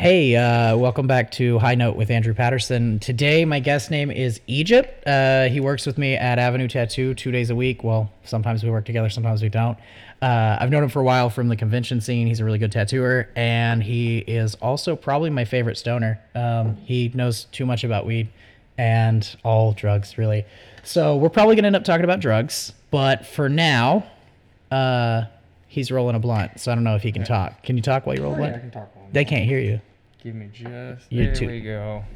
Hey, uh, welcome back to High Note with Andrew Patterson. Today, my guest name is Egypt. Uh, he works with me at Avenue Tattoo two days a week. Well, sometimes we work together, sometimes we don't. Uh, I've known him for a while from the convention scene. He's a really good tattooer, and he is also probably my favorite stoner. Um, he knows too much about weed and all drugs, really. So we're probably going to end up talking about drugs, but for now, uh, he's rolling a blunt, so I don't know if he can talk. Can you talk while you roll a Oh, yeah, I blunt? can talk. They can't hear you. Give me just. You there too. we go.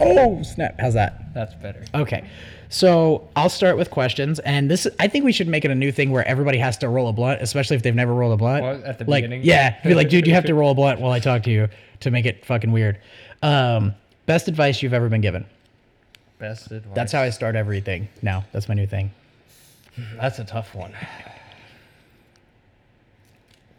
Oh snap! How's that? That's better. Okay, so I'll start with questions, and this I think we should make it a new thing where everybody has to roll a blunt, especially if they've never rolled a blunt. What, at the like, beginning? Yeah, be like, dude, you have to roll a blunt while I talk to you to make it fucking weird. Um, best advice you've ever been given. Best advice. That's how I start everything now. That's my new thing. That's a tough one.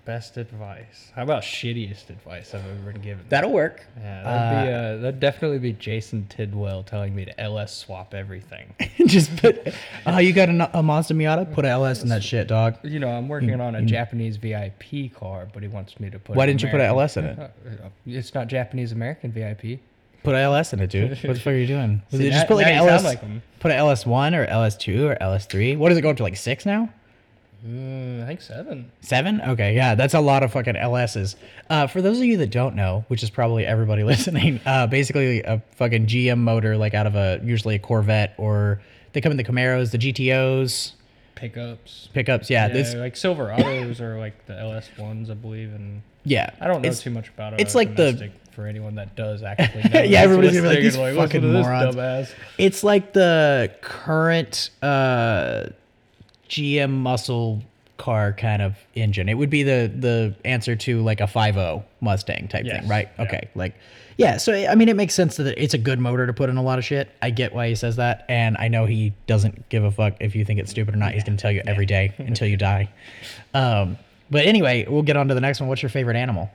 Best advice. How about shittiest advice I've ever been given? That'll work. yeah, that'd be uh, that'd definitely be Jason Tidwell telling me to LS swap everything. Just put. Oh, you got a, a Mazda Miata? Put a LS in that shit, dog. you know, I'm working on a Japanese VIP car, but he wants me to put. Why didn't you put a American- LS in it? Uh, It's not Japanese American VIP. Put a LS in it, dude. What the fuck are you doing? See, just now- put like now an you sound LS. like put an LS one or LS two or LS three. What does it go up to like six now? Mm, I think seven. Seven? Okay, yeah, that's a lot of fucking LSs. Uh, for those of you that don't know, which is probably everybody listening, uh, basically a fucking GM motor, like out of a usually a Corvette, or they come in the Camaros, the GTOs, Pickups. pickups. Yeah, Yeah, this, like Silverados are like the LS ones, I believe, and yeah. I don't know too much about it. it's like the- for anyone that does actually. Know Yeah, everybody's gonna be like, "These listen fucking morons." dumbass. It's like the current uh, GM muscle car kind of engine. It would be the the answer to like a 5.0 Mustang type Yes, thing, right? yeah. Okay, like yeah. So I mean, it makes sense that it's a good motor to put in a lot of shit. I get why he says that, and I know he doesn't give a fuck if you think it's stupid or not. He's gonna tell you every day until you die. Um, but anyway, we'll get on to the next one. What's your favorite animal?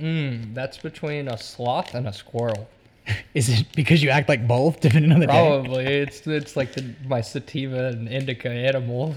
Mm, that's between a sloth and a squirrel. Is it because you act like both, depending on the day? Probably it's it's like the, my sativa and indica animal.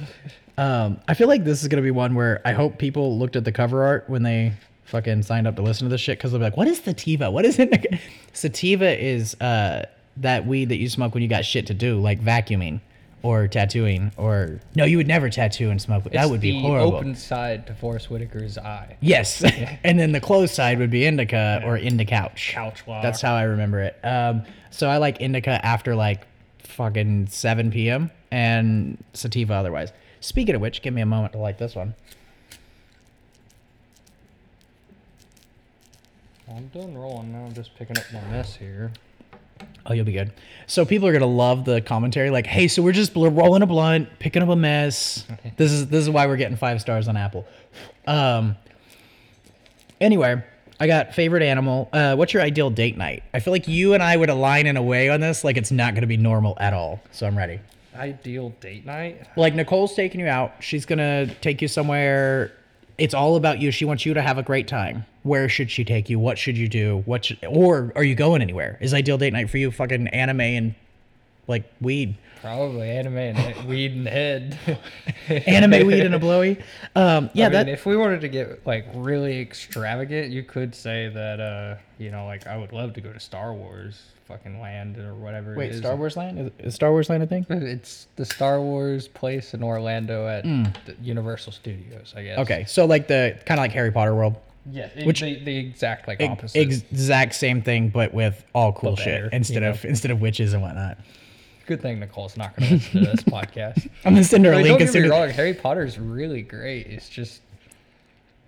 Um, I feel like this is gonna be one where I hope people looked at the cover art when they fucking signed up to listen to this shit because they'll be like, "What is sativa? What is it?" sativa is uh, that weed that you smoke when you got shit to do, like vacuuming or tattooing. Or no, you would never tattoo and smoke. that would be the horrible. Open side to Forest Whitaker's eye. Yes, and then the closed side would be indica or indicouch. Couch walk. That's how I remember it. Um, so I like indica after like fucking 7 p.m. and sativa otherwise. Speaking of which, give me a moment to light this one. I'm done rolling now. I'm just picking up my mess here. Oh, you'll be good. So people are gonna love the commentary. Like, hey, so we're just we're rolling a blunt, picking up a mess. This is this is why we're getting five stars on Apple. Um. Anyway, I got favorite animal. Uh, what's your ideal date night? I feel like you and I would align in a way on this. Like, it's not gonna be normal at all. So I'm ready. Ideal date night. Like Nicole's taking you out. She's gonna take you somewhere. It's all about you. She wants you to have a great time. Where should she take you? What should you do? What should, or are you going anywhere? Is ideal date night for you fucking anime and like weed? Probably anime and weed and head. Anime weed and a blowy. Um, yeah, I mean, that if we wanted to get like really extravagant, you could say that uh, you know, like I would love to go to Star Wars fucking land or whatever. wait, it is. Star Wars Land is, is Star Wars Land a thing? It's the Star Wars place in Orlando at the Universal Studios, I guess. Okay, so like the kind of like Harry Potter world, Yeah, Which- which the, the exact like Ex- opposite. exact same thing, but with all cool But shit better, instead you of instead of witches and whatnot. Good thing Nicole's not going to listen to this podcast. I'm gonna send her a link. don't get me wrong, Harry Potter is really great. It's just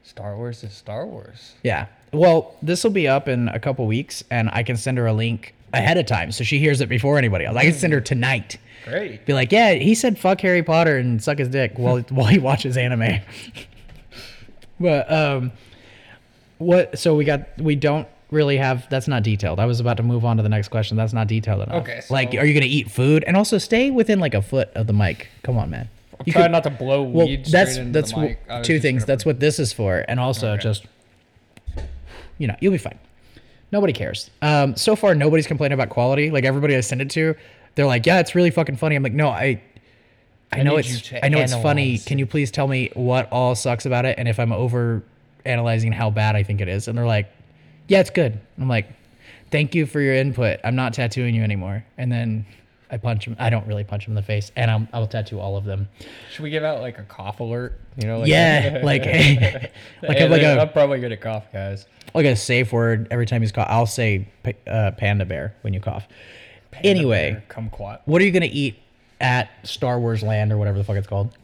Star Wars is Star Wars. Yeah. Well, this will be up in a couple weeks, and I can send her a link ahead of time so she hears it before anybody else. I can send her tonight. Great. Be like, yeah, he said fuck Harry Potter and suck his dick while while he watches anime. but um, what? So we got we don't really have. That's not detailed. I was about to move on to the next question. That's not detailed enough. Okay, like, are you gonna eat food and also stay within like a foot of the mic? Come on, man. You Try could- not to blow well, weed that's that's. I two things. That's what this is for, and also Okay. just you know you'll be fine. Nobody cares. Um, so far, nobody's complaining about quality. Like everybody I send it to, they're like, "Yeah, it's really fucking funny." I'm like, "No, I, I, know need it's, I know it's funny. analyze Can you please tell me what all sucks about it, and if I'm over analyzing how bad I think it is, and they're like, "Yeah, it's good." I'm like, "Thank you for your input. I'm not tattooing you anymore." And then I punch him. I don't really punch him in the face, and I'm, I'll tattoo all of them. Should we give out like a cough alert? You know, like Yeah, like, hey, like Hey, a- like a- I'm probably good at cough, guys. like a safe word every time he's cough. I'll say uh, panda bear when you cough. anyway, Bear, kumquat. what are you gonna eat at Star Wars Land or whatever the fuck it's called?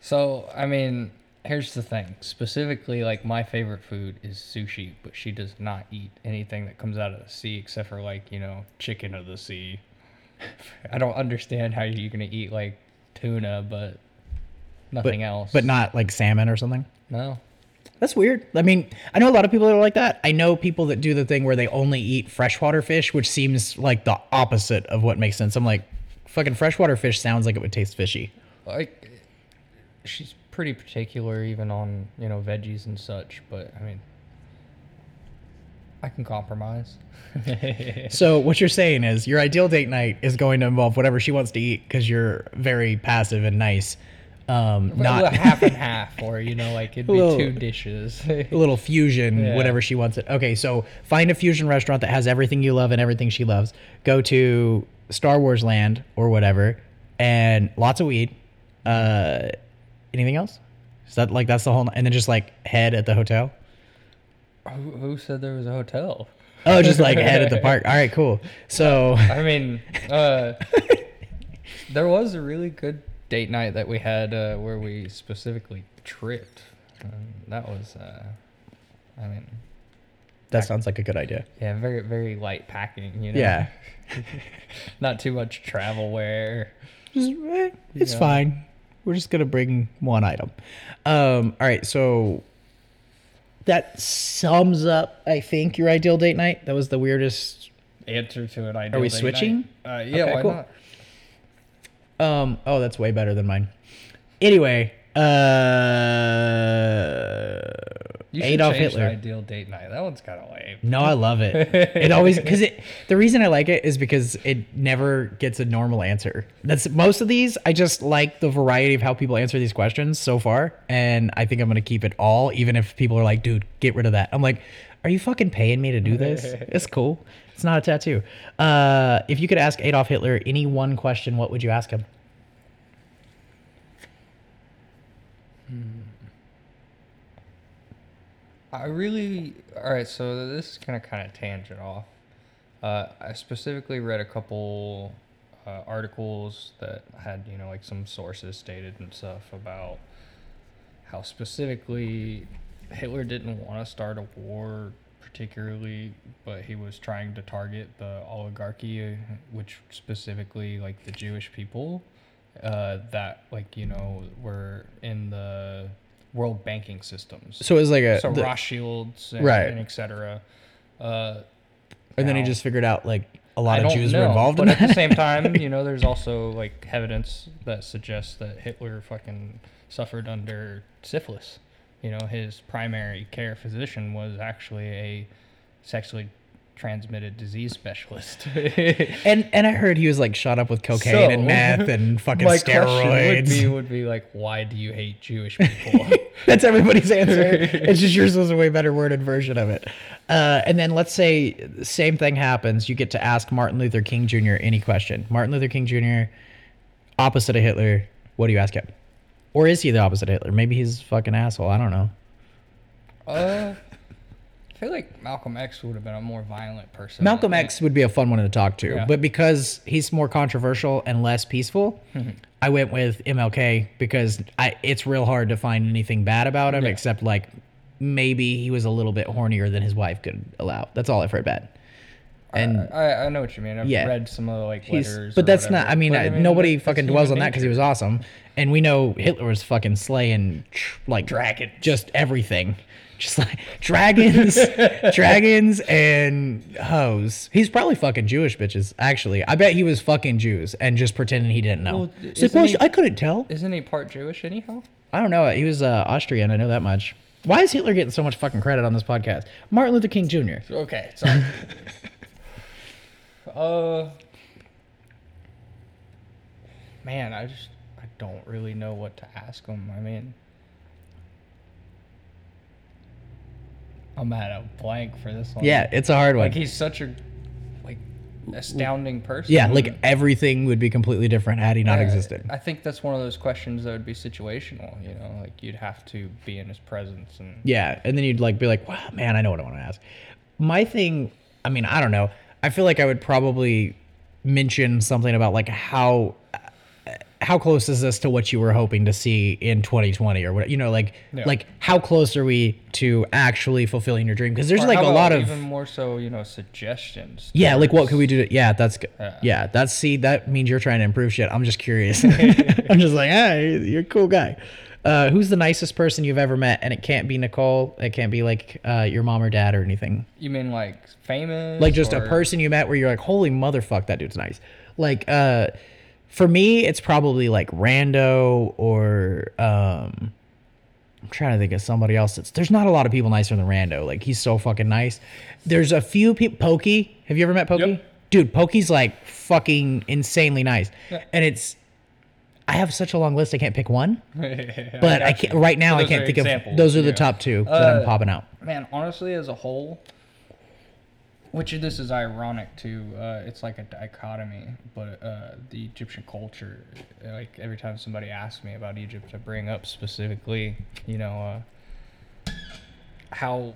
So, I mean, here's the thing. Specifically, like my favorite food is sushi, but she does not eat anything that comes out of the sea except for like, you know, chicken of the sea. I don't understand how you're gonna eat like tuna, but But, nothing else. but not like salmon or something. no. That's weird. I mean, I know a lot of people that are like that. I know people that do the thing where they only eat freshwater fish, which seems like the opposite of what makes sense. I'm like, fucking freshwater fish sounds like it would taste fishy. Like she's pretty particular even on, you know, veggies and such, but I mean I can compromise. So what you're saying is your ideal date night is going to involve whatever she wants to eat because you're very passive and nice. Um, Not half and half, or you know, like it'd be Little- two dishes. a little fusion, Yeah. whatever she wants it. Okay, so find a fusion restaurant that has everything you love and everything she loves. Go to Star Wars Land or whatever, and lots of weed. Uh, anything else? Is that like that's the whole? And then just like head at the hotel. who, who said there was a hotel? Oh, just like head at the park. All right, cool. So I mean, uh, there was a really good date night that we had uh, where we specifically tripped. Um, that was, uh, I mean, that sounds like a good idea. yeah, very very light packing. You know, Yeah, not too much travel wear. just, eh, it's Yeah. fine. We're just gonna bring one item. Um, all right, so that sums up, I think, your ideal date night. That was the weirdest. Answer to an ideal. Are we date switching? night. Uh, yeah, Okay, why cool. not? Um, oh, that's way better than mine. Anyway, uh, You Adolf Hitler. ideal date night. That one's kind of lame. No, I love it. It always because it. The reason I like it is because it never gets a normal answer. That's most of these. I just like the variety of how people answer these questions so far, and I think I'm gonna keep it all, even if people are like, "Dude, get rid of that." I'm like, "Are you fucking paying me to do this? it's cool. It's not a tattoo." Uh, if you could ask Adolf Hitler any one question, what would you ask him? I really all right. So this is gonna kind of tangent off. Uh, I specifically read a couple uh, articles that had you know like some sources stated and stuff about how specifically Hitler didn't want to start a war particularly, but he was trying to target the oligarchy, which specifically like the Jewish people uh, that like you know were in the world banking systems So it was like a. so the- Rothschilds and, Right. and etc. Uh, and then he just figured out like a lot I of Jews know, were involved but in at the same time, you know, there's also like evidence that suggests that Hitler fucking suffered under syphilis. You know, his primary care physician was actually a sexually transmitted disease specialist. And and I heard he was like shot up with cocaine and meth and fucking My steroids. would be, would be like, why do you hate Jewish people? That's everybody's answer. it's just yours was a way better worded version of it. Uh, and then let's say the same thing happens. You get to ask Martin Luther King Jr. any question. Martin Luther King Jr. opposite of Hitler. What do you ask him? Or is he the opposite of Hitler? Maybe he's a fucking asshole. I don't know. uh, feel like Malcolm X would have been a more violent person. Malcolm X would be a fun one to talk to, Yeah. but because he's more controversial and less peaceful, mm-hmm. I went with MLK because I it's real hard to find anything bad about him Yeah. except like maybe he was a little bit hornier than his wife could allow. That's all I've heard bad. And I, I know what you mean. I've Yeah. read some of the like he's, letters. but that's whatever. not. I mean, I nobody fucking dwells on that because he was awesome, and we know Hitler was fucking slaying like Dragons. just everything, just like dragons, dragons and hoes. He's probably fucking Jewish bitches. Actually, I bet he was fucking Jews and just pretending he didn't know. Well, So, he- I couldn't tell. Isn't he part Jewish anyhow? I don't know. He was uh, Austrian. I know that much. Why is Hitler getting so much fucking credit on this podcast? Martin Luther King Jr. Okay, sorry. uh, man, I just I don't really know what to ask him. I mean, I'm at a blank for this one. Yeah, it's a hard one. Like he's such a like astounding person. yeah, like everything would be completely different had he not Yeah, existed. I think that's one of those questions that would be situational. You know, like you'd have to be in his presence and Yeah, and then you'd like be like, "Wow, man, I know what I want to ask." My thing, I mean, I don't know. I feel like I would probably mention something about like how how close is this to what you were hoping to see in 2020 or what you know like Yeah. like how close are we to actually fulfilling your dream because there's Or like a lot of even more so, you know, suggestions. yeah like what towards- could we do to, yeah that's good Yeah. yeah that's see that means you're trying to improve shit i'm just curious i'm just like ah you're a cool guy uh, who's the nicest person you've ever met and it can't be nicole it can't be like uh, your mom or dad or anything You mean like famous? like just a person you met where you're like holy motherfuck that dude's nice like uh for me it's probably like rando or um i'm trying to think of somebody else that's there's not a lot of people nicer than rando. Like he's so fucking nice. There's a few people pokey. Have you ever met pokey? Yep. dude pokey's like fucking insanely nice. Yeah. and it's i have such a long list i can't pick one. But but i can't right now i can't think of those are the top two that i'm Uh, popping out. Man, honestly, as a whole, which this is ironic too. Uh, it's like a dichotomy, but uh, the Egyptian culture, like every time somebody asks me about Egypt, I bring up specifically, you know, uh, how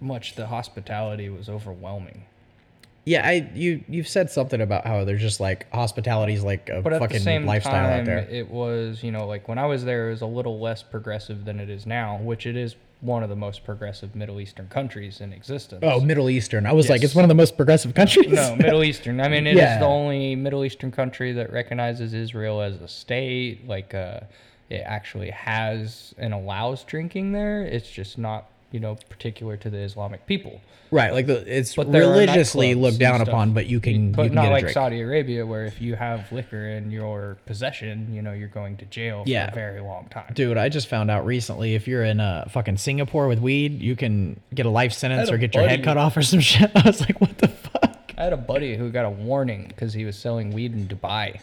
much the hospitality was overwhelming. Yeah, I you you've said something about how there's just like hospitality's like a But at the same lifestyle time, out there. it was, you know, like when I was there, it was a little less progressive than it is now, which it is one of the most progressive Middle Eastern countries in existence. Oh, Middle Eastern. I was like, it's one of the most progressive countries. No, Middle Eastern. I mean, it is Yeah. the only Middle Eastern country that recognizes Israel as a state. Like, uh, it actually has and allows drinking there. It's just not, you know, particular to the Islamic people. right, like the it's But there religiously nightclubs looked down stuff. upon, but you can But you can not get a like drink. Saudi Arabia, where if you have liquor in your possession, you know, you're going to jail Yeah. for a very long time. Dude, I just found out recently if you're in uh, fucking Singapore with weed, you can get a life sentence had or a get your head cut off or some shit. I was like, what the fuck? I had a buddy who got a warning because he was selling weed in Dubai.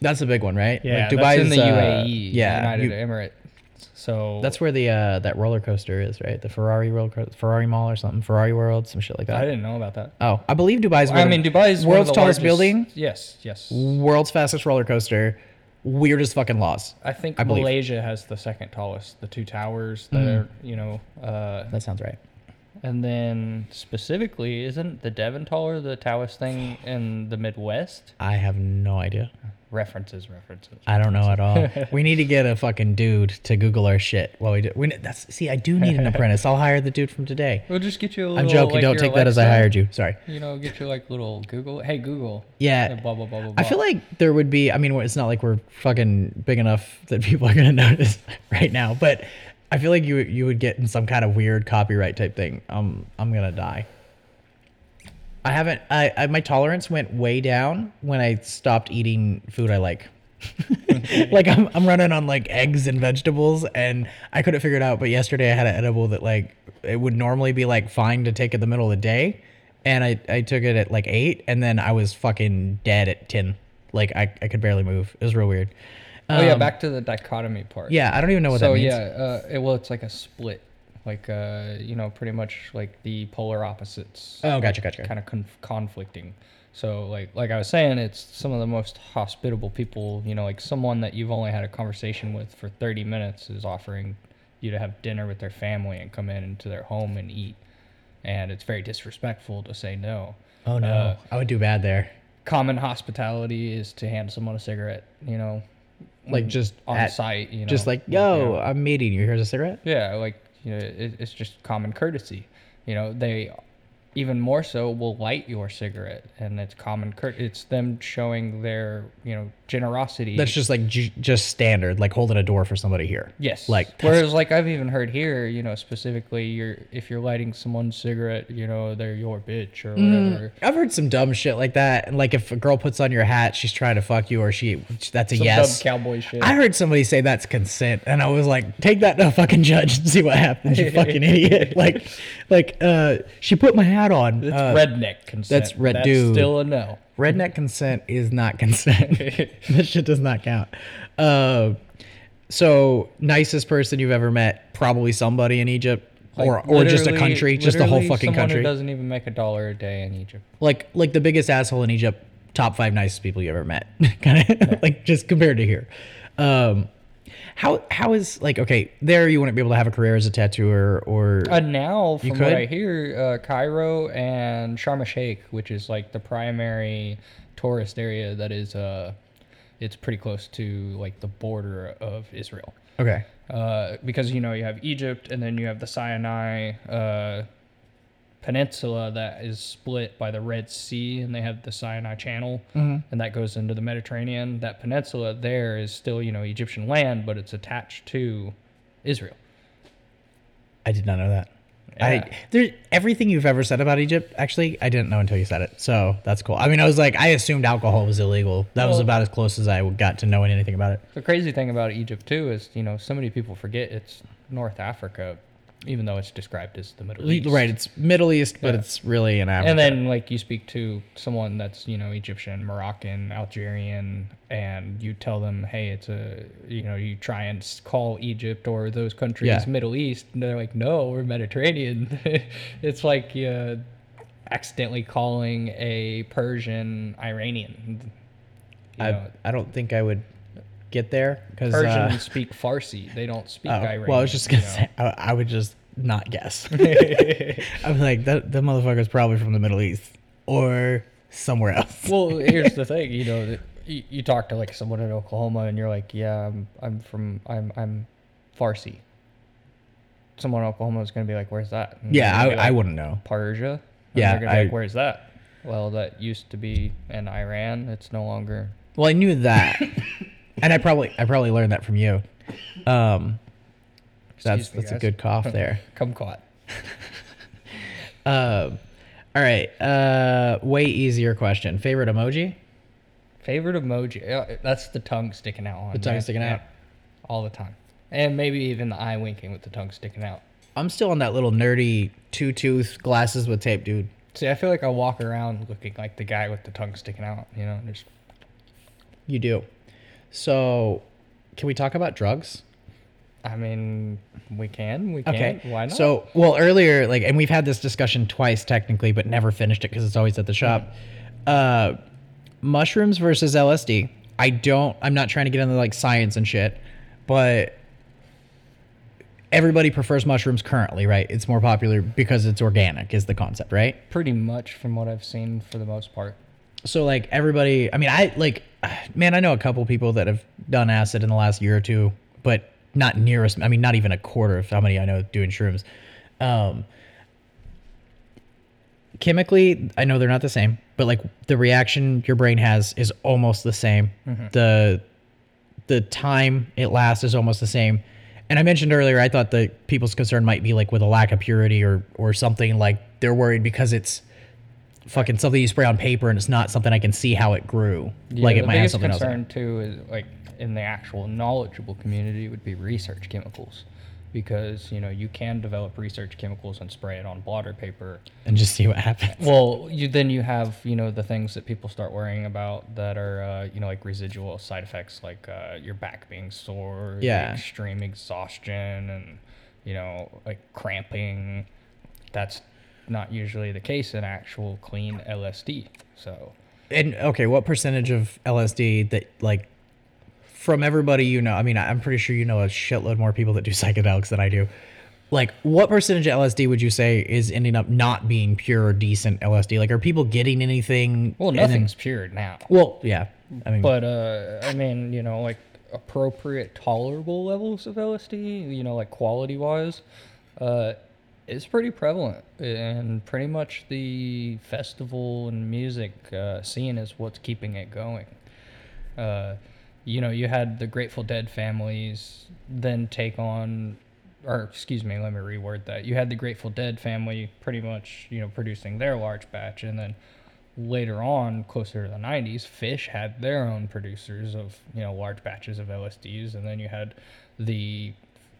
That's a big one, right? Yeah, like, that's in Dubai's, the uh, UAE, yeah, United you- Emirates. So that's where the uh, that roller coaster is, right? The Ferrari roller coaster, Ferrari Mall or something, Ferrari World, some shit like that. I didn't know about that. Oh, I believe Dubai's. I mean, Dubai is one of world's the tallest largest- building, Yes, yes. world's fastest roller coaster, weirdest fucking laws. I think I believe. Malaysia has the second tallest, the two towers that Mm. are, you know, uh, That sounds right. and then specifically, isn't the Devon Tower the tallest thing in the Midwest? I have no idea. References, references. I don't know at all. we need to get a fucking dude to Google our shit while we do. We, that's see, I do need an apprentice. I'll hire the dude from today. We'll just get you a little. I'm joking. like don't your take that as I Alexa, hired you. Sorry. You know, get you like little Google. Hey Google. Yeah. Blah blah blah blah. I feel like there would be. I mean, it's not like we're fucking big enough that people are gonna notice right now, but I feel like you you would get in some kind of weird copyright type thing. Um, I'm gonna die. I haven't. I, I my tolerance went way down when I stopped eating food I like. like I'm I'm running on like eggs and vegetables, and I couldn't figure it out. But yesterday I had an edible that like it would normally be like fine to take in the middle of the day, and I I took it at like eight, and then I was fucking dead at ten. Like I I could barely move. It was real weird. Oh yeah, Um, back to the dichotomy part. Yeah, I don't even know what so that means. So yeah, uh, it, well, it's like a split, like uh, you know, pretty much like the polar opposites. Oh, gotcha, gotcha. Kind of conf- conflicting. So like like I was saying, it's some of the most hospitable people. You know, like someone that you've only had a conversation with for thirty minutes is offering you to have dinner with their family and come in into their home and eat, and it's very disrespectful to say no. Oh no, uh, I would do bad there. Common hospitality is to hand someone a cigarette. You know, Like just on at- site. You know, Just like, yo, know. I'm meeting you. Here's a cigarette. Yeah, like you know, it, it's just common courtesy. You know, they even more so will light your cigarette, and it's common curt. It's them showing their you know generosity. That's just like j- just standard, like holding a door for somebody here. yes. Like whereas like I've even heard here, you know, specifically, you're if you're lighting someone's cigarette, you know, they're your bitch or whatever. I've heard some dumb shit like that. And like if a girl puts on your hat, she's trying to fuck you, or she that's a Some yes. dumb cowboy shit. I heard somebody say that's consent, and I was like, take that to a fucking judge and see what happens, you fucking idiot. Like, like uh, she put my hat on. That's Uh, redneck consent. that's red- That's dude. still a no. Redneck consent is not consent. that shit does not count. Uh, so nicest person you've ever met, probably somebody in Egypt. Like, or or just a country, just the whole fucking someone country. Who doesn't even make a dollar a day in Egypt. like like the biggest asshole in Egypt, top five nicest people you ever met, kind of like just compared to here. Um, how how is like okay there you wouldn't be able to have a career as a tattooer or Uh, now, from what? I hear, uh, Cairo and Sharm el Sheikh, which is like the primary tourist area that is, uh, it's pretty close to like the border of Israel. okay Uh, because you know you have Egypt and then you have the Sinai uh, peninsula that is split by the Red Sea and they have the Sinai Channel mm-hmm. and that goes into the Mediterranean. That peninsula there is still you know Egyptian land, but it's attached to Israel. I did not know that. Yeah. I there everything you've ever said about Egypt actually I didn't know until you said it so that's cool I mean I was like I assumed alcohol was illegal that was about as close as I got to knowing anything about it The crazy thing about Egypt too is, you know, so many people forget it's North Africa, even though it's described as the Middle East. right it's Middle East but Yeah. it's really an Africa And then like you speak to someone that's, you know, Egyptian, Moroccan, Algerian, and you tell them, hey, it's a, you know, you try and call Egypt or those countries Yeah. Middle East, and they're like, no, we're Mediterranean. it's like uh, accidentally calling a Persian Iranian. You I, I don't think I would get there because Persians uh, speak Farsi. They don't speak oh, Iranian. well I was just gonna you know? say I, I would just not guess I'm like that the motherfucker's probably from the Middle East or somewhere else well, here's the thing, you know, that you, you talk to like someone in Oklahoma and you're like, yeah, I'm, I'm from, I'm, I'm Farsi. Someone in Oklahoma is going to be like, where's that? And yeah I, gonna I wouldn't know Persia. And Yeah, they're gonna I- like, where's that? Well, that used to be in Iran. It's no longer. Well, I knew that, and I probably I probably learned that from you. Um, that's Excuse me, that's a good cough there. Come caught. Um, all right, uh, way easier question. Favorite emoji? Favorite emoji? Yeah, That's the tongue sticking out. On The tongue sticking out. all the time, and maybe even the eye winking with the tongue sticking out. I'm still on that little nerdy two tooth glasses with tape, dude. See, I feel like I walk around looking like the guy with the tongue sticking out. You know, just You do. So, can we talk about drugs? I mean, we can, we can. Okay. Why not? So, well, earlier, like, and we've had this discussion twice technically, but never finished it because it's always at the shop. Uh, mushrooms versus LSD. I don't. I'm not trying to get into like science and shit, but everybody prefers mushrooms currently, right? It's more popular because it's organic, is the concept, right? pretty much from what I've seen for the most part. So like everybody, I mean, I like, man, I know a couple people that have done acid in the last year or two, but not nearest. I mean, not even a quarter of how many I know doing shrooms. Um, chemically, I know they're not the same, but like the reaction your brain has is almost the same. The the time it lasts is almost the same. And I mentioned earlier, I thought the people's concern might be like with a lack of purity or or something like they're worried because it's fucking something you spray on paper and it's not something I can see how it grew. like the it might have biggest something else. in it. concern too is like in the actual knowledgeable community would be research chemicals, because you know you can develop research chemicals and spray it on blotter paper. And just see what happens. Well, you then you have you know the things that people start worrying about that are uh, you know like residual side effects like uh, your back being sore, Yeah. extreme exhaustion, and you know like cramping. That's not usually the case in actual clean LSD. So And okay, what percentage of LSD that like from everybody you know? I mean, I'm pretty sure you know a shitload more people that do psychedelics than I do. Like, what percentage of LSD would you say is ending up not being pure or decent LSD? Like, are people getting anything? well, and then- nothing's pure now. well, yeah. I mean, But uh, I mean, you know, like appropriate, tolerable levels of LSD, you know, like quality wise, uh, is pretty prevalent, and pretty much the festival and music uh, scene is what's keeping it going. Uh, you know, you had the Grateful Dead families then take on, or excuse me, let me reword that. You had the Grateful Dead family pretty much, you know, producing their large batch, and then later on, closer to the 90s, Phish had their own producers of, you know, large batches of LSDs, and then you had the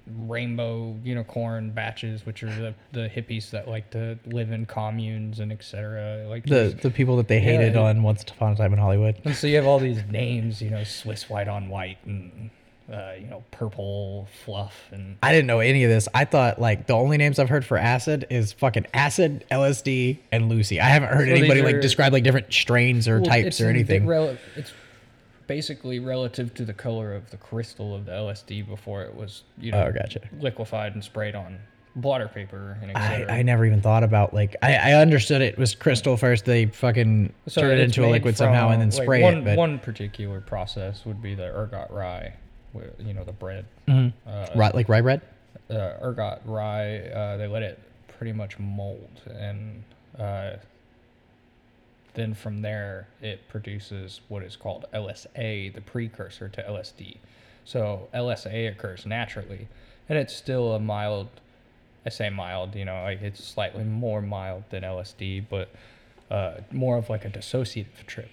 rainbow unicorn batches, which are the, the hippies that like to live in communes and etc. Like the the people that they hated Yeah. on Once Upon a Time in Hollywood. and so you have all these names, you know, Swiss white on white and uh, you know, purple fluff and I didn't know any of this. I thought like the only names I've heard for acid is fucking acid, LSD, and Lucy. I haven't heard So anybody like describe like different strains or Well, types or in- anything. rel- it's basically relative to the color of the crystal of the LSD before it was, you know, Oh, gotcha. liquefied and sprayed on blotter paper and I. I never even thought about like I, I understood it was crystal first. They fucking So turned it into a liquid somehow and then like, spray one, it. But one particular process would be the ergot rye, where, you know, the bread. Mhm. Uh, Right, like rye bread. uh, ergot rye, uh, they let it pretty much mold, and uh, then from there it produces what is called LSA, the precursor to LSD. So LSA occurs naturally, and it's still a mild. I say mild, you know, like it's slightly more mild than LSD, but uh, more of like a dissociative trip.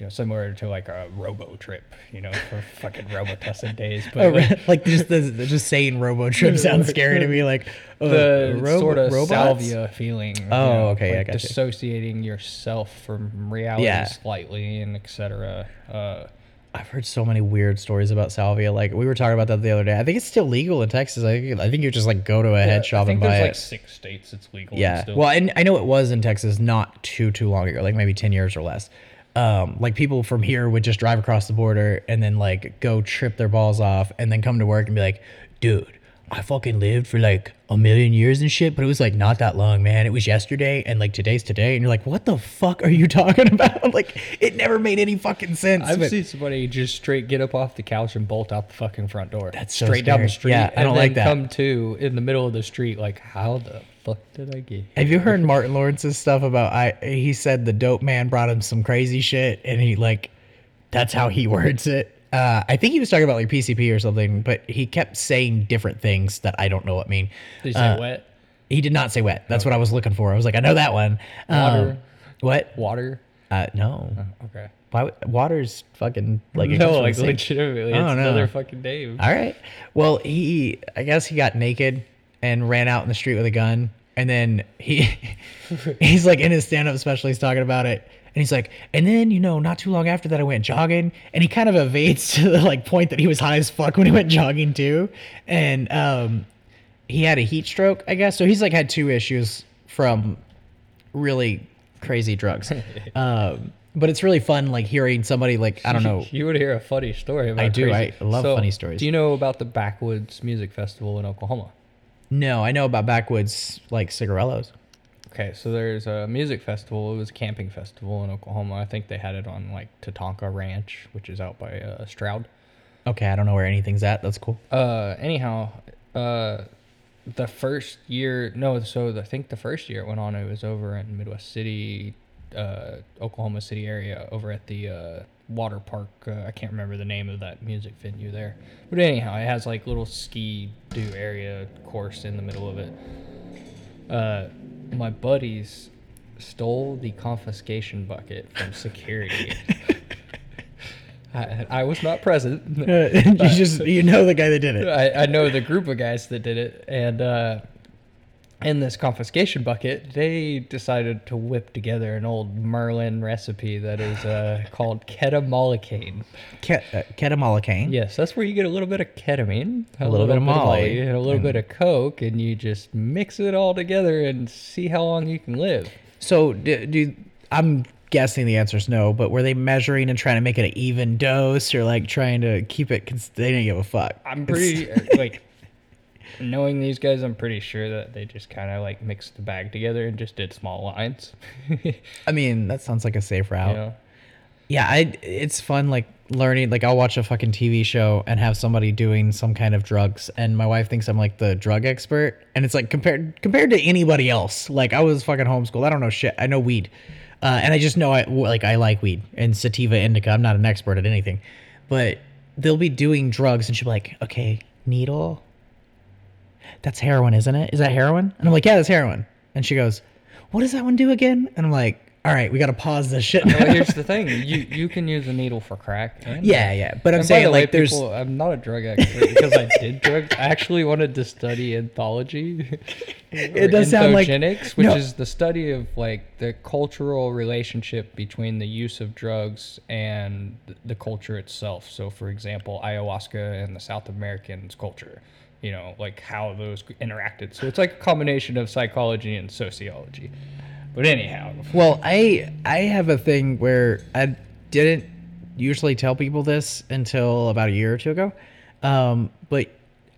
You know, similar to like a robo trip, you know, for fucking Robitussin days. But Oh, like, like just the, the- just saying robo trip sounds scary to me. Like uh, the ro- sort of robots? salvia feeling. you Oh, know, okay, I like gotcha. dissociating yourself from reality Yeah. slightly and etc. Uh, I've heard so many weird stories about salvia. Like we were talking about that the other day. I think it's still legal in Texas. I think, I think you just like go to a head I shop and buy there's it. like six states it's legal. Yeah. Well, and I know it was in Texas not too too long ago, like maybe 10 years or less. Um, like people from here would just drive across the border and then like go trip their balls off and then come to work and be like, "Dude, I fucking lived for like a million years and shit, but it was like not that long, man. It was yesterday and like today's today." And you're like, "What the fuck are you talking about?" like it never made any fucking sense. I've but- seen somebody just straight get up off the couch and bolt out the fucking front door. That's so straight down the street. Yeah, I don't and like then that. Come to in the middle of the street. Like, how the fuck did I get? Have you heard Martin Lawrence's stuff about I he said the dope man brought him some crazy shit and he like that's how he words it. Uh, I think he was talking about like PCP or something, but he kept saying different things that I don't know what mean. Did say Uh, wet He did not say wet. That's what I was looking for. I was like, I know that one. Um, Water. what? water? Uh, no. Okay. Why? would- Water's fucking like no, like legitimately, I it's don't know. another fucking name. All right. Well, he, I guess he got naked and ran out in the street with a gun. And then he, he's like in his stand up special, he's talking about it. And he's like, and then, you know, not too long after that, I went jogging. And he kind of evades to the like point that he was high as fuck when he went jogging too. And um, he had a heat stroke, I guess. So he's like had two issues from really crazy drugs. um, but it's really fun, like hearing somebody like, I don't know. You would hear a funny story about I do, crazy- I love funny stories. Do you know about the Backwoods Music Festival in Oklahoma? No, I know about backwoods like cigarellos. Okay, so there's a music festival. It was a camping festival in Oklahoma. I think they had it on like Tatanka Ranch, which is out by uh, Stroud. Okay, I don't know where anything's at. That's cool. Uh, anyhow, uh, the first year, no, so the, I think the first year it went on, it was over in Midwest City, uh, Oklahoma City area, over at the uh, water park. Uh, I can't remember the name of that music venue there, but anyhow, it has like little ski do area course in the middle of it. Uh, my buddies stole the confiscation bucket from security. I, I was not present. you just you know the guy that did it. I, I know the group of guys that did it, and uh, in this confiscation bucket, they decided to whip together an old Merlin recipe that is uh, called ketamolocane. Ke- uh, ketamolocane. Yes, that's where you get a little bit of ketamine, A little bit of Molly, and a little and- bit of coke, and you just mix it all together and see how long you can live. So do, do I'm guessing the answer is no, but were they measuring and trying to make it an even dose or like trying to keep it? Cause they didn't give a fuck. I'm pretty uh, like knowing these guys. I'm pretty sure that they just kind of like mixed the bag together and just did small lines. I mean, that sounds like a safe route. know? Yeah, I it's fun like learning like I'll watch a fucking TV show and have somebody doing some kind of drugs and my wife thinks I'm like the drug expert and it's like compared compared to anybody else. Like I was fucking homeschooled. I don't know shit. I know weed. Uh, and I just know I like I like weed and sativa indica. I'm not an expert at anything. But they'll be doing drugs and she'll be like, "Okay, needle. That's heroin, isn't it? Is that heroin?" And I'm like, "Yeah, that's heroin." And she goes, "What does that one do again?" And I'm like, all right, we got to pause this shit. well, here's the thing: you you can use a needle for crack. And yeah, yeah. But I'm saying the way, like there's people, I'm not a drug expert because I did drugs. I actually wanted to study anthology. It does sound like- which no. is the study of like the cultural relationship between the use of drugs and the culture itself. So, for example, ayahuasca and the South Americans' culture. You know, like how those interacted. So it's like a combination of psychology and sociology. But anyhow, Well, I I have a thing where I didn't usually tell people this until about a year or two ago, um, but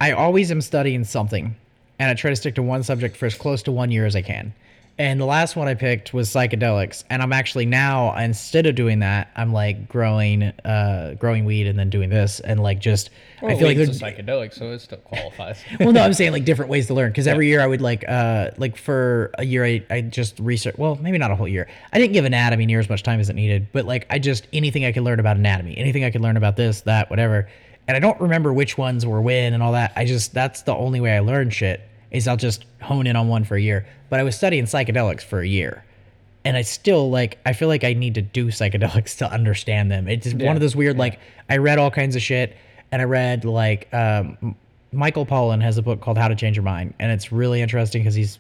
I always am studying something, and I try to stick to one subject for as close to one year as I can. And the last one I picked was psychedelics, and I'm actually now instead of doing that, I'm like growing uh, growing weed and then doing this, and like just I feel like it's a psychedelic, so it still qualifies. well, no, I'm saying like different ways to learn. Because every year I would like uh like for a year I I just research well maybe not a whole year. I didn't give anatomy near as much time as it needed but like I just anything I could learn about anatomy anything I could learn about this that whatever. And I don't remember which ones were when and all that. I just that's the only way I learn shit is I'll just hone in on one for a year but I was studying psychedelics for a year. And I still like I feel like I need to do psychedelics to understand them. It's just one of those weird like I read all kinds of shit and I read like um, Michael Pollan has a book called How to Change Your Mind and it's really interesting because he's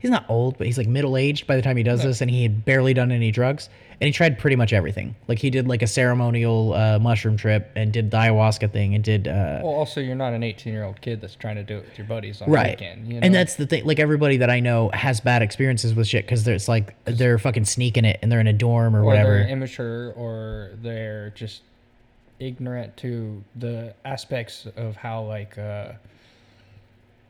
he's not old but he's like middle aged by the time he does this and he had barely done any drugs and he tried pretty much everything. Like he did like a ceremonial uh, mushroom trip and did the ayahuasca thing and did uh, Well, also, you're not an 18 year old kid that's trying to do it with your buddies on the right weekend. You know? and that's the thing like everybody that i know has bad experiences with shit because it's like they're fucking sneaking it and they're in a dorm or, or whatever they're immature or they're just ignorant to the aspects of how, like, uh,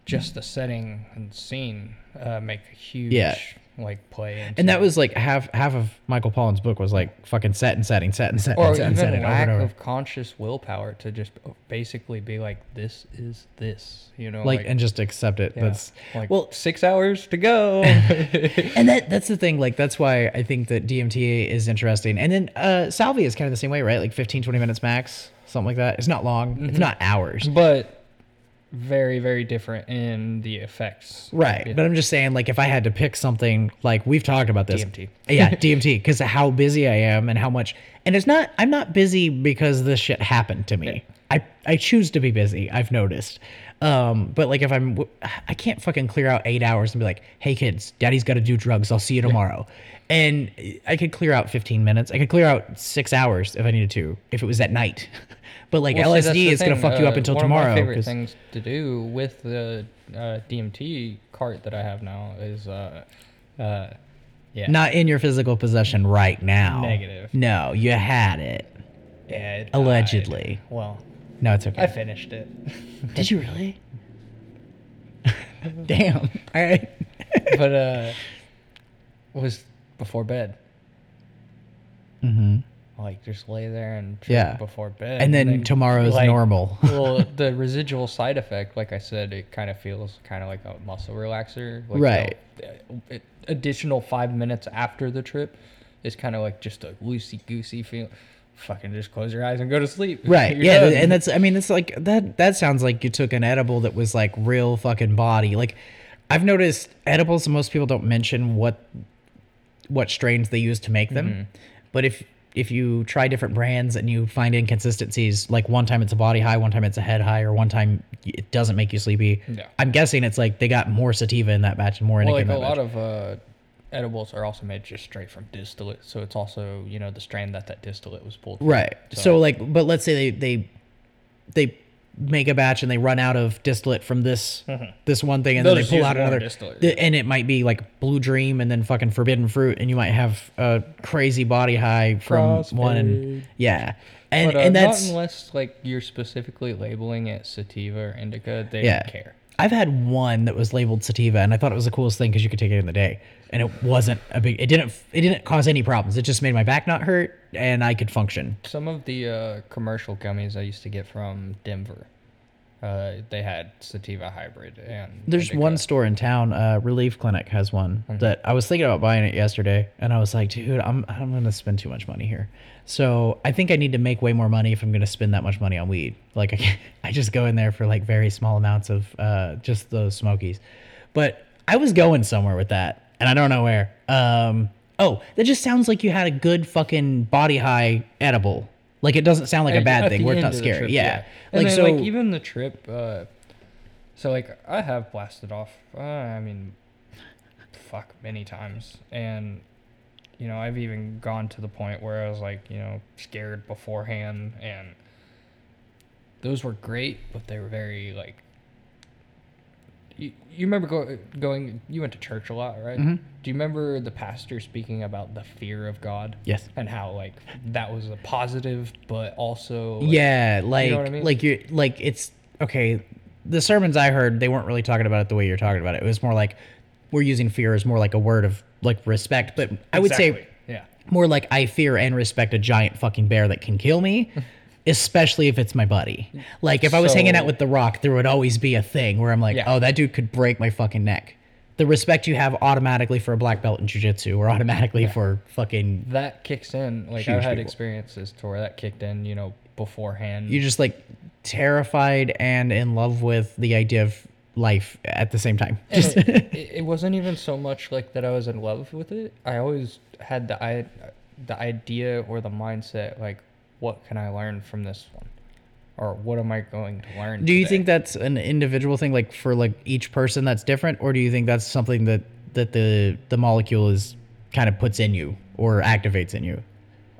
just the setting and scene uh, make a huge, Yeah. Like, play. Into and that was like half half of michael pollan's book was like fucking set and setting set and set or and set and even set and over lack and over of conscious willpower to just basically be like, this is this, you know? like, and just accept it yeah, that's like well six hours to go. and that that's the thing like that's why i think that dmt is interesting and then uh salvia is kind of the same way right like 15 20 minutes max something like that it's not long Mm-hmm. it's not hours but very very different in the effects Right. But I'm just saying, like, if I had to pick something, like, we've talked about this. DMT. yeah, DMT, because how busy I am and how much. And it's not, I'm not busy because this shit happened to me. I, I choose to be busy, I've noticed. Um, but, like, if I'm, I can't fucking clear out eight hours and be like, hey, kids, daddy's got to do drugs. I'll see you tomorrow. And I could clear out 15 minutes. I could clear out six hours if I needed to, if it was at night. but, like, Well, LSD the is going to thing, fuck you up uh, until one tomorrow. Of my favorite things to do with the uh, DMT cart that I have now is, uh, uh, yeah, Not in your physical possession right now. Negative. No, you had it. yeah, it Allegedly. Well, No, it's okay. I finished it, Did you really? Damn. All right. but uh, it was before bed. Mm hmm Like just lay there and trip Yeah. before bed, And then tomorrow's like, normal. well, the residual side effect, like I said, it kind of feels kind of like a muscle relaxer. Like Right. the- it- additional five minutes after the trip is kind of like just a loosey goosey feel. Fucking just close your eyes and go to sleep. Right. You're yeah. done. And that's. I mean, it's like that. That sounds like you took an edible that was like real fucking body. Like, I've noticed edibles. Most people don't mention what what strains they use to make them. Mm-hmm. But if if you try different brands and you find inconsistencies, like one time it's a body high, one time it's a head high, or one time it doesn't make you sleepy. Yeah. I'm guessing it's like they got more sativa in that batch and more well, indica like in a that lot of uh, edibles are also made just straight from distillate, so it's also you know the strain that that distillate was pulled. From. Right. So, like, but let's say they they they make a batch and they run out of distillate from this this one thing, and They'll then they pull out another, distillate, and it might be like Blue Dream and then fucking Forbidden Fruit, and you might have a crazy body high from one, and yeah, and but, uh, and that's not unless like you're specifically labeling it sativa or indica, they yeah. don't care. I've had one that was labeled sativa, and I thought it was the coolest thing because you could take it in the day, and it wasn't a big. It didn't. It didn't cause any problems. It just made my back not hurt, and I could function. Some of the uh, commercial gummies I used to get from Denver, uh, they had sativa hybrid and There's indica. one store in town, uh, Relief Clinic has one that I was thinking about buying it yesterday, and I was like, dude, I'm I'm gonna spend too much money here. So I think I need to make way more money if I'm gonna spend that much money on weed. Like I, can't- I just go in there for like very small amounts of uh, just those smokies. But I was going somewhere with that, and I don't know where. Um, oh, that just sounds like you had a good fucking body high edible. Like it doesn't sound like a bad at thing it's not scary. trip, yeah. And Like then, so like even the trip. Uh, so like I have blasted off. Uh, I mean, fuck many times, and you know I've even gone to the point where I was like you know scared beforehand, and those were great, but they were very like. You, you remember go, going? You went to church a lot, right? Mhm. Do you remember the pastor speaking about the fear of God? Yes. and how like that was a positive but also like, Yeah, like what I mean? like you like it's okay. The sermons I heard, they weren't really talking about it the way you're talking about it. It was more like we're using fear as more like a word of like respect, but I would say yeah more like I fear and respect a giant fucking bear that can kill me, especially if it's my buddy. Like if I was hanging out with The Rock, there would always be a thing where I'm like, Yeah. oh, that dude could break my fucking neck. The respect you have automatically for a black belt in jujitsu or automatically for fucking that kicks in like i've had people. experiences to where that kicked in you know beforehand you're just like terrified and in love with the idea of life at the same time. Just it, it, it wasn't even so much like that i was in love with it i always had the i the idea or the mindset like what can i learn from this one or what am i going to learn do you today? think that's an individual thing like for like each person that's different or do you think that's something that that the the molecule is kind of puts in you or activates in you?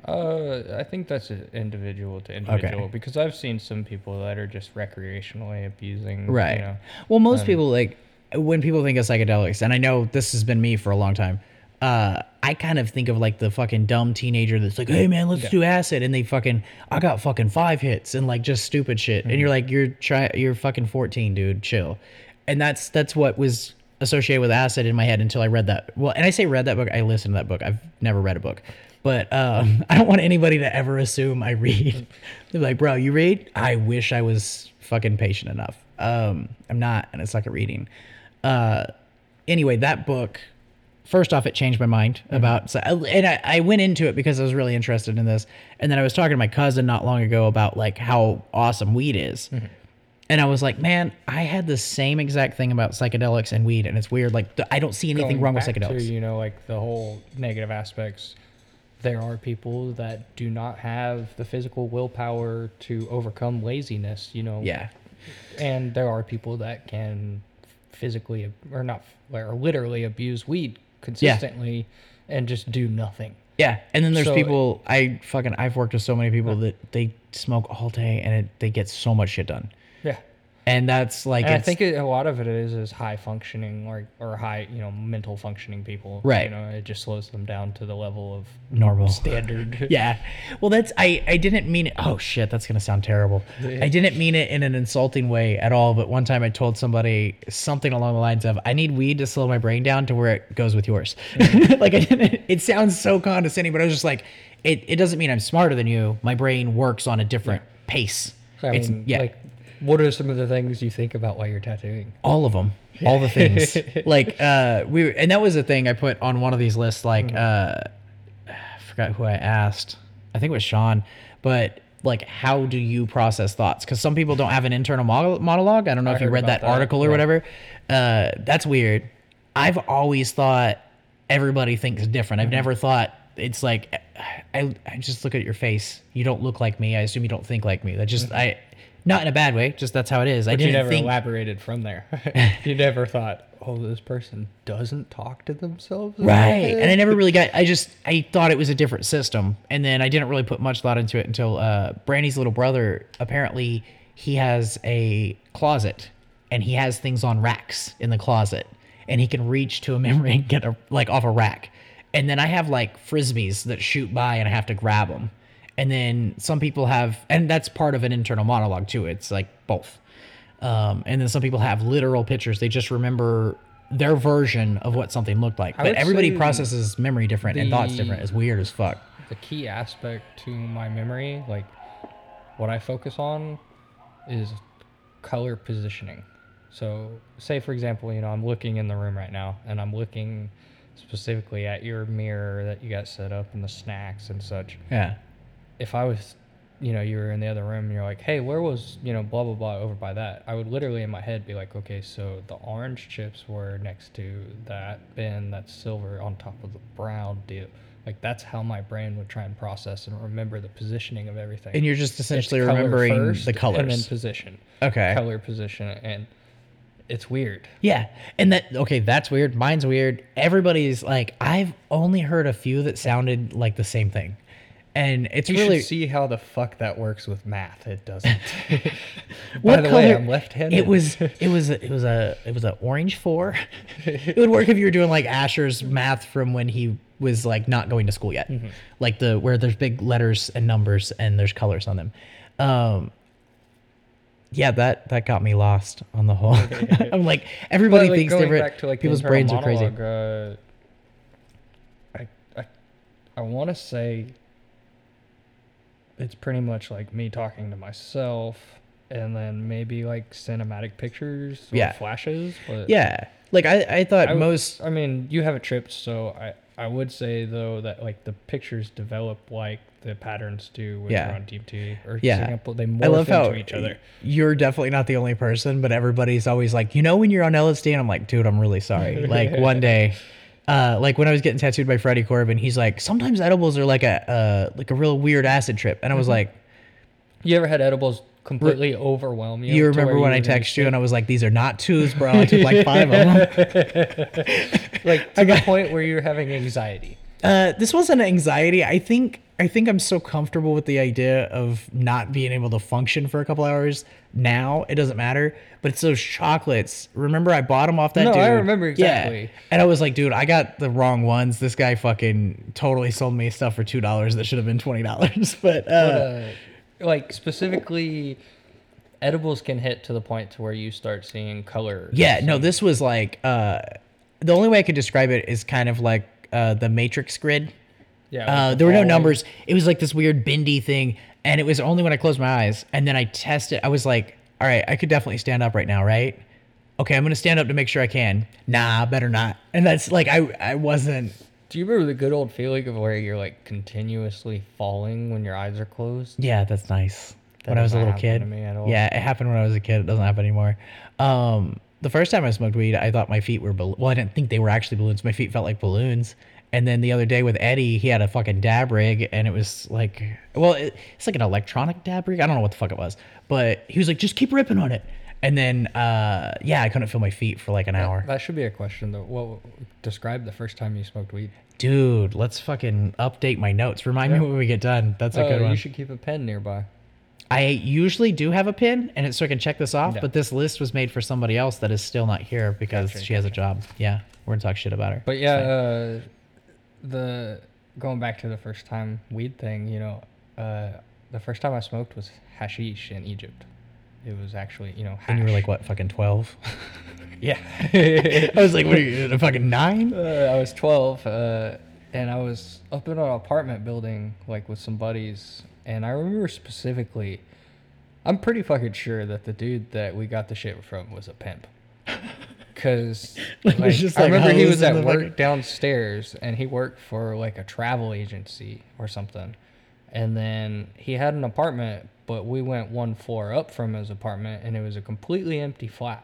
Uh, I think that's individual to individual because I've seen some people that are just recreationally abusing. Right. You know, Well, most Um, people like when people think of psychedelics, and I know this has been me for a long time. Uh, I kind of think of like the fucking dumb teenager that's like, "Hey man, let's Yeah. do acid," and they fucking, I got fucking five hits and like just stupid shit, and Mm-hmm. you're like, you're try, you're fucking 14, dude, chill, and that's that's what was associated with acid in my head until I read that. Well, and I say read that book, I listened to that book. I've never read a book, but um, I don't want anybody to ever assume I read. They're like, bro, you read? I wish I was fucking patient enough. Um, I'm not, and it's like a reading. Uh, anyway, that book. First off, it changed my mind mm-hmm. about, so, and I, I went into it because I was really interested in this, and then I was talking to my cousin not long ago about like how awesome weed is, mm-hmm. and I was like, man, I had the same exact thing about psychedelics and weed, and it's weird. Like, I don't see anything going wrong with psychedelics. To, you know, like the whole negative aspects. There are people that do not have the physical willpower to overcome laziness. You know. yeah, And there are people that can physically or not or literally abuse weed consistently and just do nothing. yeah. And then there's So- people I fucking I've worked with so many people that they smoke all day and it, they get so much shit done, Yeah. And that's like And I think it, a lot of it is is high functioning or or high you know mental functioning people. Right. You know, it just slows them down to the level of normal. standard. yeah. Well, that's I I didn't mean it. Oh shit, that's gonna sound terrible. I didn't mean it in an insulting way at all. But one time I told somebody something along the lines of, "I need weed to slow my brain down to where it goes with yours." like I didn't. It sounds so condescending, but I was just like, it. It doesn't mean I'm smarter than you. My brain works on a different pace. I it's mean, yeah. like, what are some of the things you think about while you're tattooing? all of them all the things. Like uh we and that was the thing i put on one of these lists like uh i forgot who i asked. I think it was sean. But like how do you process thoughts? Because some people don't have an internal monologue. I don't know I if you read that, that, article or yeah. whatever. Uh that's weird. I've always thought everybody thinks different. Mm-hmm. i've never thought it's like I, I just look at your face. You don't look like me. I assume you don't think like me. That just i not in a bad way just that's how it is i. But you didn't never think elaborated from there. you never thought, oh, this person doesn't talk to themselves. Right. And I never really got I just I thought it was a different system. And then I didn't really put much thought into it until uh Brandy's little brother apparently he has a closet and he has things on racks in the closet and he can reach to a memory and get a like off a rack. And then I have like frisbees that shoot by and I have to grab them. And then some people have and that's part of an internal monologue too. It's like both. Um, and then some people have literal pictures. They just remember their version of what something looked like. I But everybody processes memory different and thoughts different. It's weird as fuck. the key aspect to my memory, like what I focus on, is color positioning. So, say for example, you know, I'm looking in the room right now, and I'm looking specifically at your mirror that you got set up and the snacks and such. Yeah. If I was you know, you were in the other room and you're like, hey, where was, you know, blah, blah, blah over by that? I would literally in my head be like, okay, so the orange chips were next to that bin that's silver on top of the brown deal. Like, that's how my brain would try and process and remember the positioning of everything. And you're just essentially color remembering first the colors. And then position. Okay. Color position. And it's weird. Yeah, and that okay, that's weird. Mine's weird. Everybody's like, I've only heard a few that sounded like the same thing, and it's You really should see how the fuck that works with math. It doesn't. what By the color? way, I'm left-handed. It was it was it was a it was an orange four. it would work if you were doing like Asher's math from when he was like not going to school yet, Mm-hmm. like the where there's big letters and numbers and there's colors on them. Um, yeah, that that got me lost on the whole. I'm like everybody like, thinks different. to, like, People's brains are crazy. Uh, I I, I want to say it's pretty much like me talking to myself, and then maybe like cinematic pictures or Yeah. flashes. But Yeah, like I I thought I most I mean, you have a trip, so I I would say though that like the pictures develop like the patterns do when Yeah. you're on DMT or Yeah. Singapore. They morph I love into how each other. you're definitely not the only person, but everybody's always like, you know, when you're on LSD, and I'm like, dude, I'm really sorry. like one day, uh, like when I was getting tattooed by Freddie Corbin, he's like, sometimes edibles are like a uh, like a real weird acid trip, and I Mm-hmm. was like, You ever had edibles completely overwhelm you? you remember when you I were gonna text you and I was like, these are not twos, bro. I took like five of them. like to the point where you're having anxiety. Uh, this wasn't anxiety. I think I think I'm so comfortable with the idea of not being able to function for a couple hours now. It doesn't matter. But it's those chocolates. Remember, I bought them off that No, dude. I remember exactly. Yeah. And I was like, dude, I got the wrong ones. This guy fucking totally sold me stuff for two dollars that should have been twenty dollars. But, uh, But, uh, like specifically, edibles can hit to the point to where you start seeing color. yeah, no, this was like uh, the only way I could describe it is kind of like uh, the Matrix grid. Yeah. Uh, there were no numbers. It was like this weird bindy thing, and it was only when I closed my eyes and then I tested. I was like, "All right, I could definitely stand up right now, right? Okay, I'm gonna stand up to make sure I can. Nah, better not." And that's like I I wasn't. Do you remember the good old feeling of where you're like continuously falling when your eyes are closed? Yeah, that's nice. That when I was a little kid. to me at all. Yeah, it happened when I was a kid. It doesn't happen anymore. Um, the first time I smoked weed, I thought my feet were bal- well. I didn't think they were actually balloons. My feet felt like balloons. And then the other day with Eddie, he had a fucking dab rig, and it was like, well, it, it's like an electronic dab rig. I don't know what the fuck it was, but he was like, just keep ripping on it. And then, uh, yeah, I couldn't feel my feet for like an hour. That should be a question though. What describe the first time you smoked weed? Dude, let's fucking update my notes. Remind me when we get done. That's a Oh, good one. You should keep a pen nearby. I usually do have a pin, and it's so I can check this off. Yeah. But this list was made for somebody else that is still not here because Gotcha, she has a job. Yeah, we're gonna talk shit about her. But yeah, uh, the going back to the first time weed thing, you know, uh, the first time I smoked was hashish in Egypt. It was actually, you know, hash. and you were like, what, fucking twelve? yeah. I was like, what are you, a fucking nine? Uh, I was 12, uh, and I was up in an apartment building, like with some buddies, and I remember specifically, I'm pretty fucking sure that the dude that we got the shit from was a pimp. Cause Like, like, was I remember he was at work fucking- downstairs, and he worked for like a travel agency or something, and then he had an apartment, but we went one floor up from his apartment, and it was a completely empty flat.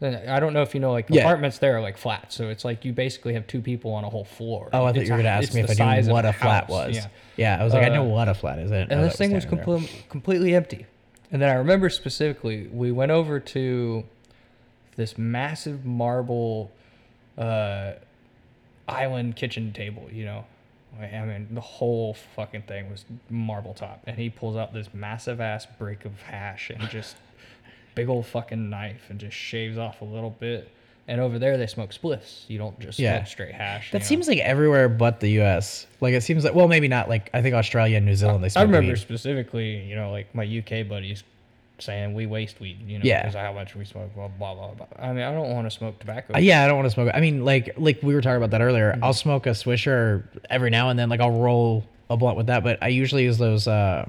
Then I don't know if you know, like Yeah. apartments there are like flats, so it's like you basically have two people on a whole floor. Oh, I thought It's you were gonna ask me if I knew what a flat house, was. Yeah. Yeah, I was like, I know Uh, what a flat is. I didn't know And this thing was there. completely completely empty. And then I remember specifically, we went over to this massive marble uh, island kitchen table. You know, I mean, the whole fucking thing was marble top. And he pulls out this massive ass brick of hash and just big old fucking knife and just shaves off a little bit. And over there, they smoke spliffs. You don't just Yeah. smoke straight hash. That you know. seems like everywhere but the U.S. Like it seems like, well, maybe not. Like I think Australia and New Zealand they Smoke I remember weed. specifically, you know, like my UK buddies saying we waste weed, you know, Yeah. because of how much we smoke, blah, blah, blah, blah. I mean, I don't want to smoke tobacco. Uh, yeah, I don't want to smoke. I mean, like like we were talking about that earlier. Mm-hmm. I'll smoke a swisher every now and then. Like I'll roll a blunt with that, but I usually use those. uh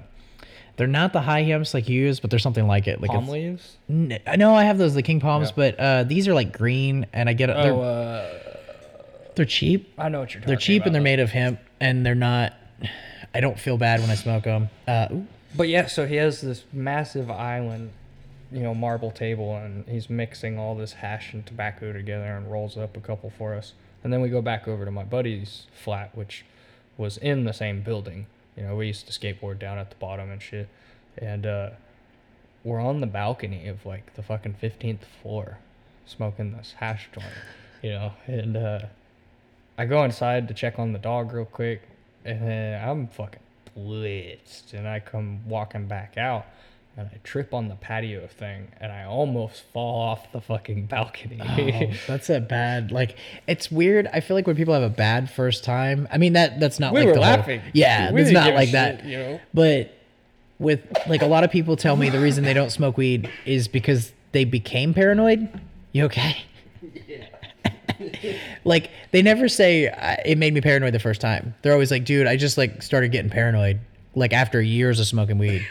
They're not the high hemps like you use, but they're something like it. Like Palm leaves? N- I know I have those the king palms, Yeah. but uh these are like green, and I get it. They're Oh, uh, they're cheap. I know what you're talking They're cheap and they're about. made of hemp, and they're not. I don't feel bad when I smoke them. Uh, ooh, But yeah, so he has this massive island, you know, marble table, and he's mixing all this hash and tobacco together and rolls up a couple for us. And then we go back over to my buddy's flat, which was in the same building. You know, we used to skateboard down at the bottom and shit. And uh, we're on the balcony of like the fucking 15th floor smoking this hash joint, you know. And uh, I go inside to check on the dog real quick, and then I'm fucking blitzed. And I come walking back out, and I trip on the patio thing, and I almost fall off the fucking balcony. Oh, that's a bad like it's weird. I feel like when people have a bad first time, I mean that that's not we like were the whole- laughing. yeah, We it's not like shit, that. you know. But with like a lot of people tell me the reason they don't smoke weed is because they became paranoid. You okay? like they never say it made me paranoid the first time. They're always like, dude, I just like started getting paranoid like after years of smoking weed.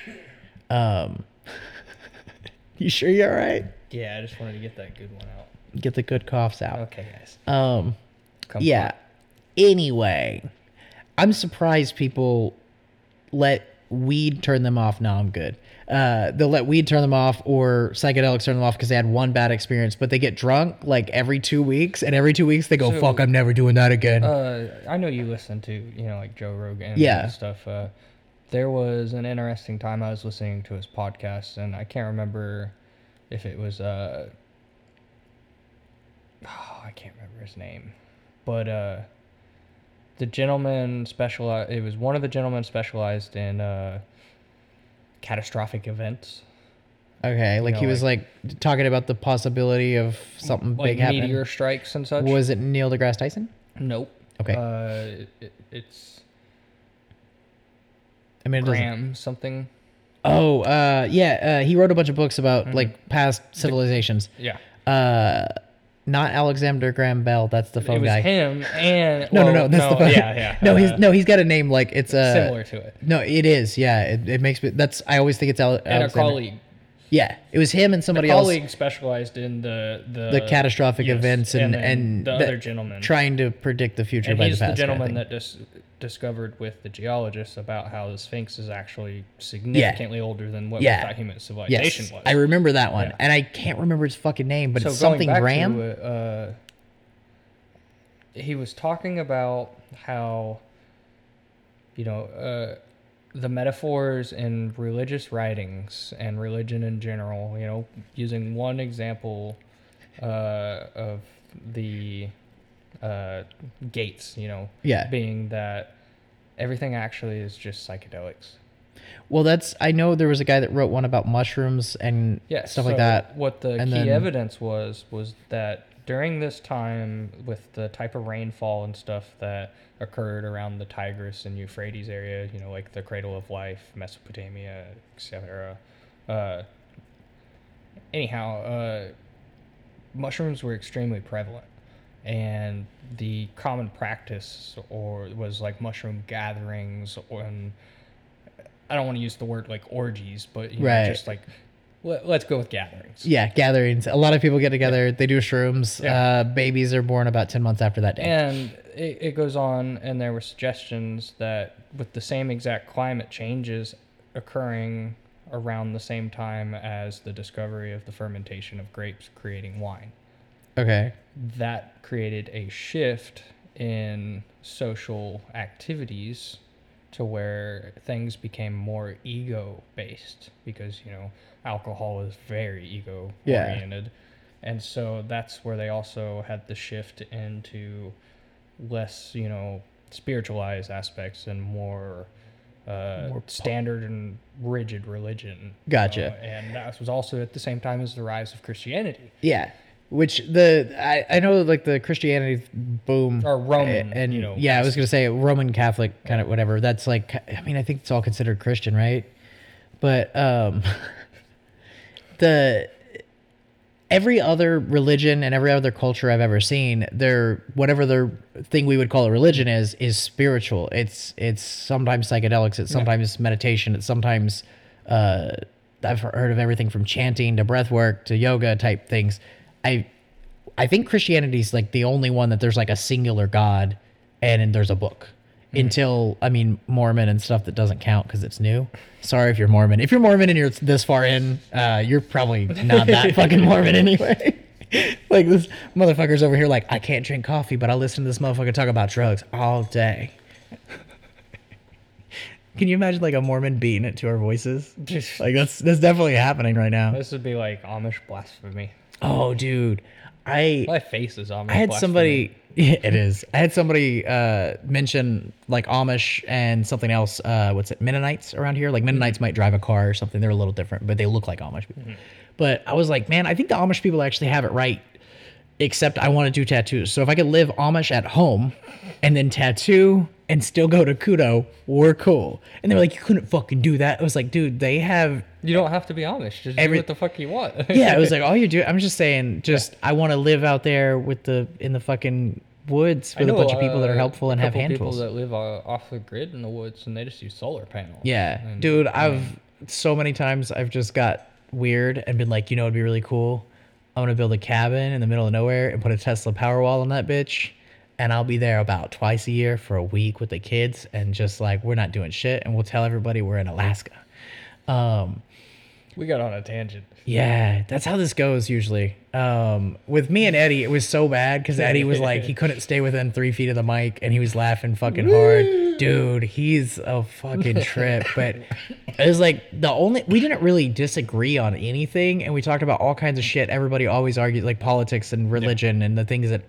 Um, you sure you're all right? Yeah, I just wanted to get that good one out. Get the good coughs out. Okay, guys. Um, Come yeah. Anyway, I'm surprised people let weed turn them off. No, I'm good. Uh, they'll let weed turn them off or psychedelics turn them off because they had one bad experience, but they get drunk like every two weeks, and every two weeks they go, So- "Fuck, I'm never doing that again." Uh, I know you listen to you know like Joe Rogan Yeah. and stuff. Uh, there was an interesting time I was listening to his podcast, and I can't remember if it was uh, oh, I can't remember his name, but uh, the gentleman specialized. It was one of the gentlemen specialized in uh, catastrophic events, okay, like know, he was like- like talking about the possibility of something like big happening. meteor strikes and such. Was it Neil deGrasse Tyson? nope. Okay. Uh, it, it, it's I mean, Graham something. Oh, uh, yeah. Uh, he wrote a bunch of books about Mhm. like past civilizations. Yeah. Uh, not Alexander Graham Bell. That's the phone it was guy. him and No, well, no, no. That's the phone. yeah, yeah. no, he's uh, no, he's got a name like it's uh, similar to it. No, it is. Yeah, it, it makes me. That's I always think it's Ale- And a Alexander. colleague. Yeah, it was him and The somebody else. colleague specialized in the the, The catastrophic yes, events and then and the that- other gentleman. trying to predict the future and by he's the the, past. of gentleman that dis- discovered with the geologists about how the Sphinx is actually significantly older than what Yeah. we thought human civilization Yes, was. I remember that one, Yeah. and I can't remember his fucking name, but so it's something back Graham. To, uh, he was talking about how, you know, uh, the metaphors in religious writings and religion in general. You know, using one example uh, of the uh, gates. You know, Yeah. being that everything actually is just psychedelics. Well, that's I know there was a guy that wrote one about mushrooms and yeah, stuff like that. What the And key then- evidence was was that during this time, with the type of rainfall and stuff that occurred around the Tigris and Euphrates area, you know, like the cradle of life, Mesopotamia, etc. Uh, anyhow, uh, mushrooms were extremely prevalent, and the common practice or was like mushroom gatherings or. And, I don't want to use the word like orgies, but you know, Right. just like let's go with gatherings. Yeah, gatherings. A lot of people get together. They do shrooms. Yeah. Uh, babies are born about ten months after that day. And it, it goes on, and there were suggestions that with the same exact climate changes occurring around the same time as the discovery of the fermentation of grapes creating wine, okay. that created a shift in social activities to where things became more ego based because you know alcohol is very ego Yeah. oriented and so that's where they also had the shift into less you know spiritualized aspects and more uh, More standard and rigid religion you Gotcha. know, and that was also at the same time as the rise of christianity Yeah. Which the I, I know like the Christianity boom Or Roman, and you know, yeah I was gonna say Roman Catholic kind of whatever. That's like I mean I think it's all considered Christian right? But um the every other religion and every other culture I've ever seen their whatever their thing we would call a religion is is spiritual. It's it's sometimes psychedelics it's sometimes meditation it's sometimes uh I've heard of everything from chanting to breath work to yoga type things. I I think Christianity's like the only one that there's like a singular God and, and there's a book. until I mean Mormon and stuff that doesn't count because it's new. Sorry if you're Mormon. If you're Mormon and you're this far in, uh, you're probably not that fucking Mormon anyway. like this motherfucker's over here like I can't drink coffee, but I'll listen to this motherfucker talk about drugs all day. Can you imagine like a Mormon beating it to our voices? Like that's that's definitely happening right now. This would be like Amish blasphemy. Oh, dude, I My face is Amish. I had somebody. Yeah, it is. I had somebody uh, mention like Amish and something else. Uh, what's it? Mennonites around here. Like Mennonites might drive a car or something. They're a little different, but they look like Amish people. But I was like, man, I think the Amish people actually have it right. Except I want to do tattoos. So if I could live Amish at home and then tattoo and still go to Kudo, we're cool. And they were like, you couldn't fucking do that. I was like, dude, they have You don't have to be Amish. Just Every- do what the fuck you want. yeah, it was like all you do. I'm just saying, just I want to live out there with the in the fucking woods with a bunch of people that are uh, helpful and have hand people tools. that live uh, off the grid in the woods and they just use solar panels. Yeah, And- dude, I've so many times I've just got weird and been like, you know, it'd be really cool. I'm gonna build a cabin in the middle of nowhere and put a Tesla Powerwall on that bitch, and I'll be there about twice a year for a week with the kids, and just like we're not doing shit, and we'll tell everybody we're in Alaska. Um, we got on a tangent. Yeah, that's how this goes usually. Um, with me and Eddie, it was so bad because Eddie was like he couldn't stay within three feet of the mic, and he was laughing fucking hard. Dude, he's a fucking trip. But it was like the only we didn't really disagree on anything, and we talked about all kinds of shit. Everybody always argues like politics and religion and the things that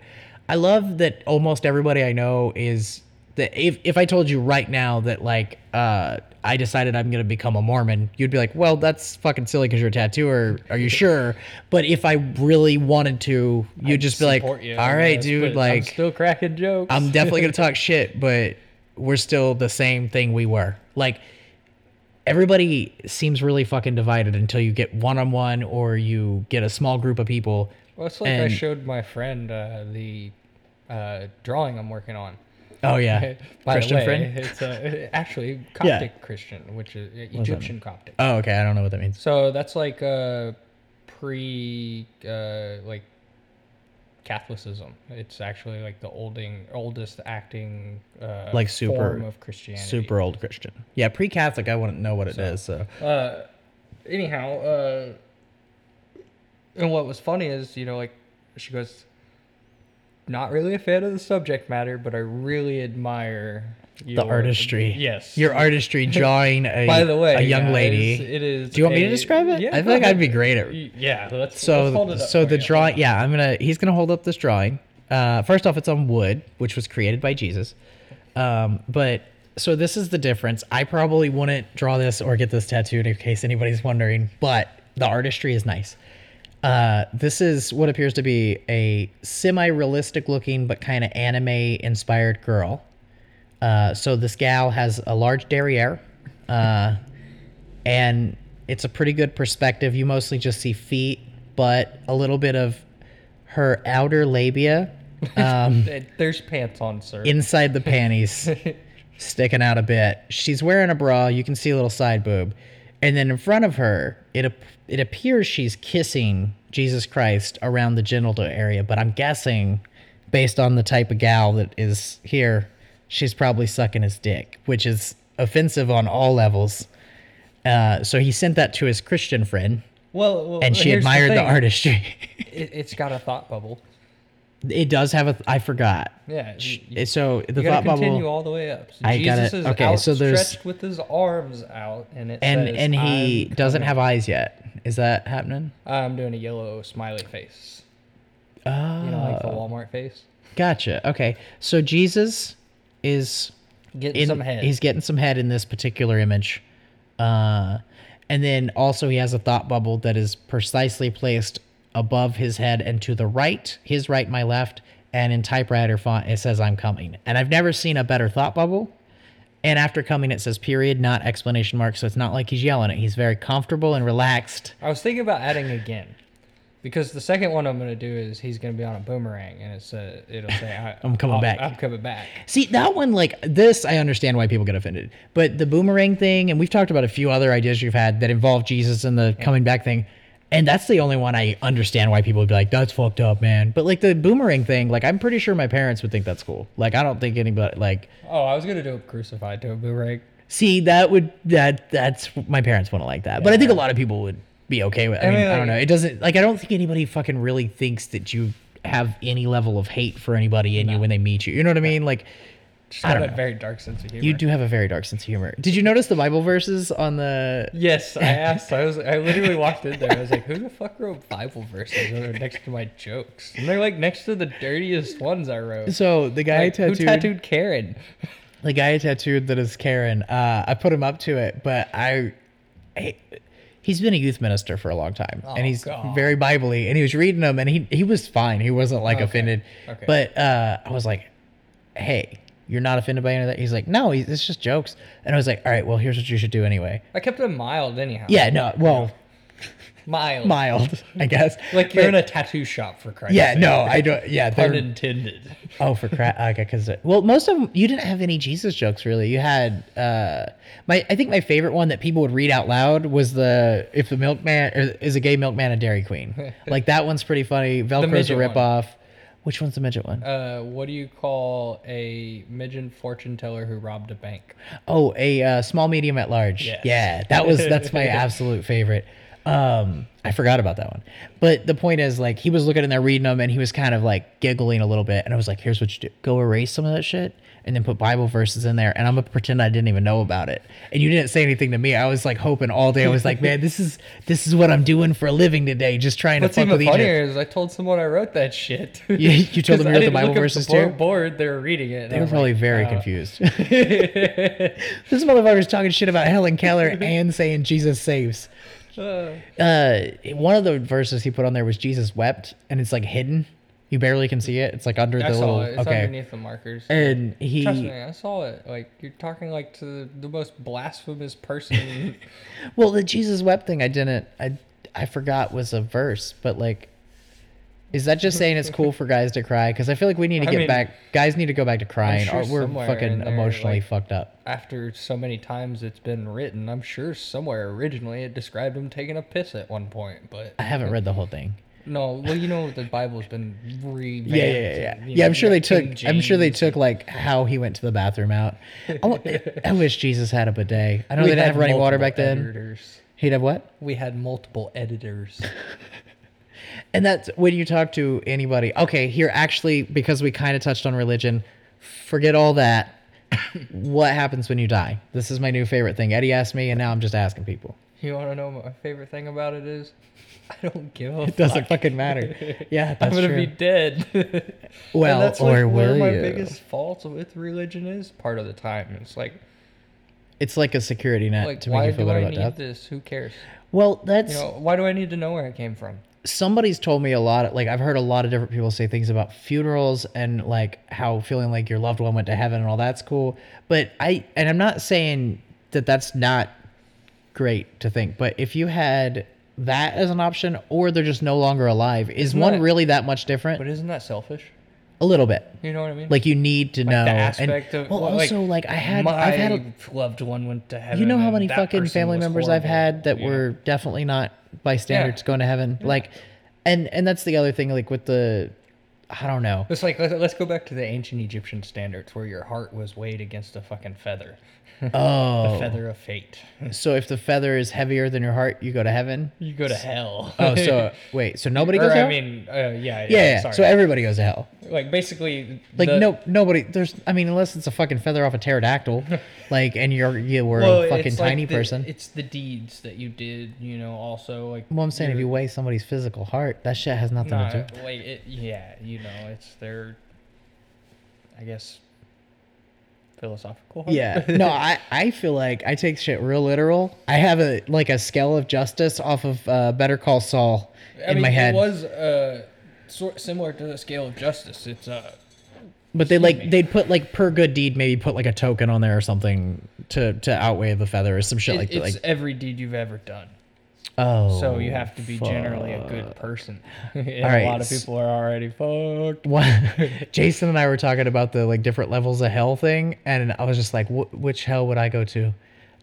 I love that almost everybody I know is that if if I told you right now that like uh I decided I'm gonna become a Mormon, you'd be like, well, that's fucking silly because you're a tattooer. Are you sure? But if I really wanted to, you'd just be like, you, all I dude, but I'm like still cracking jokes. I'm definitely gonna talk shit, but we're still the same thing we were. Like everybody seems really fucking divided until you get one on one or you get a small group of people. Well, it's like I showed my friend uh, the uh, drawing I'm working on. Oh yeah, By Christian way, friend. it's uh, actually Yeah. Coptic Christian, which is uh, Egyptian Coptic. Oh okay, I don't know what that means. So that's like uh, pre uh, like Catholicism. It's actually like the olding oldest acting uh, Like super- form of Christianity. Super old Christian. Yeah, pre-Catholic. I wouldn't know what it is. So Uh, anyhow, uh, and what was funny is you know like she goes, not really a fan of the subject matter, but I really admire the artistry. Yes, your artistry drawing a By the way, a young guys, lady. it is. Do you want me to describe it? Yeah, I feel like I'd be great at. Yeah, let's, let's So hold it up so the you. drawing. Yeah, I'm gonna. He's gonna hold up this drawing. Uh, first off, it's on wood, which was created by Jesus. Um, but so this is the difference. I probably wouldn't draw this or get this tattooed in case anybody's wondering. But the artistry is nice. Uh, this is what appears to be a semi-realistic looking but kind of anime inspired girl. Uh, so this gal has a large derriere, uh, and it's a pretty good perspective. You mostly just see feet, but a little bit of her outer labia um, There's pants on, sir. inside the panties, sticking out a bit. She's wearing a bra. You can see a little side boob, and then in front of her, it it appears she's kissing Jesus Christ around the genital area. But I'm guessing, based on the type of gal that is here, she's probably sucking his dick, which is offensive on all levels. Uh, so he sent that to his Christian friend, well, well, and she admired the, thing. artistry. It, it's got a thought bubble. It does have a. I forgot. Yeah. You, So the thought continue all the way up. So I is okay, so there's- outstretched with his arms out, and it and says, and he "I'm doesn't coming." have eyes yet. Is that happening? I'm doing a yellow smiley face. Oh, You know, like the Walmart face. gotcha. Okay, so Jesus is Getting in. some head. He's getting some head in this particular image, uh, and then also he has a thought bubble that is precisely placed above his head and to the right, his right, my left, and in typewriter font it says "I'm coming." And I've never seen a better thought bubble. And after coming, it says period, not explanation mark. So it's not like he's yelling it. He's very comfortable and relaxed. I was thinking about adding again, because the second one I'm gonna do is he's gonna be on a boomerang, and it's uh, it'll say I, I'm coming I'll- back. I'm coming back. See that one, like this, I understand why people get offended. But the boomerang thing, and we've talked about a few other ideas you've had that involve Jesus and the coming back thing. And that's the only one I understand why people would be like, "That's fucked up, man." But like the boomerang thing, like I'm pretty sure my parents would think that's cool. Like I don't think anybody like Oh, I was gonna do a crucified to a boomerang. see that would that that's my parents wouldn't like that. But I think a lot of people would be okay with. I, I mean, mean, I don't know. It doesn't like I don't think anybody fucking really thinks that you have any level of hate for anybody in you when they meet you. You know what I mean? Like Have don't a very dark sense of humor. you do have a very dark sense of humor. Did you notice the Bible verses on the Yes, I asked. I was. I literally walked in there. I was like, "Who the fuck wrote Bible verses that are next to my jokes?" And they're like next to the dirtiest ones I wrote. so the guy Like, who tattooed tattooed Karen? the guy tattooed that is Karen. Uh, I put him up to it, but I, I he's been a youth minister for a long time, Oh, and he's God. very biblically, and he was reading them, and he he was fine. He wasn't like Okay, offended, okay. but uh, I was like, hey. You're not offended by any of that? He's like, no, it's just jokes. And I was like, all right, well, here's what you should do anyway. I kept them mild anyhow. Yeah, no, well, mild. mild, I guess. Like you're But- in a tattoo shop for Christ's Yeah, sake. no, I don't. Yeah, Pun they're, intended. Oh, for crap. Okay, because well, most of them you didn't have any Jesus jokes really. You had uh, my I think my favorite one that people would read out loud was the if the milkman or is a gay milkman a Dairy Queen. like that one's pretty funny. Velcro's a midget one. ripoff. Which one's the midget one? Uh, what do you call a midget fortune teller who robbed a bank? Oh, a uh, small medium at large. Yes. Yeah, that was that's my absolute favorite. Um, I forgot about that one. But the point is, like, he was looking in there reading them, and he was kind of like giggling a little bit. And I was like, "Here's what you do: go erase some of that shit, and then put Bible verses in there, and I'm gonna pretend I didn't even know about it." And you didn't say anything to me. I was like hoping all day. I was like, "Man, this is this is what I'm doing for a living today, just trying What's to fuck even with Egypt." funnier is I told someone I wrote that shit. You- you told them you wrote the Bible verses the bo- too? Bored, they were reading it. They were probably like, very uh, confused. this motherfucker's talking shit about Helen Keller and saying Jesus saves. uh, uh one of the verses he put on there was Jesus wept and it's like hidden. You barely can see it. It's like under I the saw little it. It's okay. underneath the markers. And he Trust me, I saw it. Like you're talking like to the most blasphemous person. well the Jesus wept thing I didn't I I forgot was a verse, but like is that just saying it's cool for guys to cry? Because I feel like we need to I get mean, back. Guys need to go back to crying, sure or we're fucking there, emotionally like- fucked up. After so many times it's been written, I'm sure somewhere originally it described him taking a piss at one point. But I haven't read the whole thing. No, well, you know the Bible's been revamped. Yeah, yeah, yeah, yeah. and, Yeah, I'm sure they took. King I'm sure they James took like how he went to the bathroom out. I, wa- I wish Jesus had a bidet. I know We they didn't had have running water multiple back then. Editors. He'd have what? We had multiple editors. And that's when you talk to anybody. Okay, here actually, because we kind of touched on religion, forget all that. what happens when you die? This is my new favorite thing. Eddie asked me, and now I'm just asking people. You want to know what my favorite thing about it is? I don't give a It doesn't fuck. fucking matter. Yeah. I'm gonna true. be dead. Well, and that's or like where my you? biggest fault with religion is. Part of the time, it's like, It's like a security net like to make why you feel do better I about need death. this? Who cares? Well, that's You know, why do I need to know where I came from? somebody's told me a lot like i've heard a lot of different people say things about funerals and like how feeling like your loved one went to heaven and all that's cool but i and i'm not saying that that's not great to think but if you had that as an option or they're just no longer alive is Isn't one that- really that much different But isn't that selfish? a little bit You know what I mean? like you need to know the and aspect of well well, also like, i had my i've had a, loved one went to heaven. you know how and many that fucking person family was members I've horrible, had that you know? were definitely not by standards going to heaven. Like, and and that's the other thing. Like with the, I don't know. It's like let's, let's go back to the ancient Egyptian standards where your heart was weighed against a fucking feather, Oh, the feather of fate. so if the feather is heavier than your heart, you go to heaven. You go to hell. Oh, so wait, so nobody Or, goes to I hell? mean, uh, yeah, yeah. yeah, yeah. So everybody goes to hell. like basically, Like the- no, nobody. There's, I mean, unless it's a fucking feather off a pterodactyl, like, and you're you were well, a fucking it's like tiny the- person. It's the deeds that you did. You know, also like. well, I'm saying if you weigh somebody's physical heart, that shit has nothing Nah, to do. like it, yeah, you know, it's their. I guess. Philosophical. heart? Yeah. No, I, I feel like I take shit real literal. I have a like a scale of justice off of uh, Better Call Saul I in mean, my head. it was uh, sort similar to the scale of justice. It's uh, but they excuse like me. they'd put like per good deed maybe put like a token on there or something to to outweigh the feather or some shit it- like that. it's Like every deed you've ever done. oh. So you have to be generally a good person. and right, a lot of s- people are already fucked. What Jason and I were talking about the like different levels of hell thing, and I was just like, "Wh- which hell would I go to?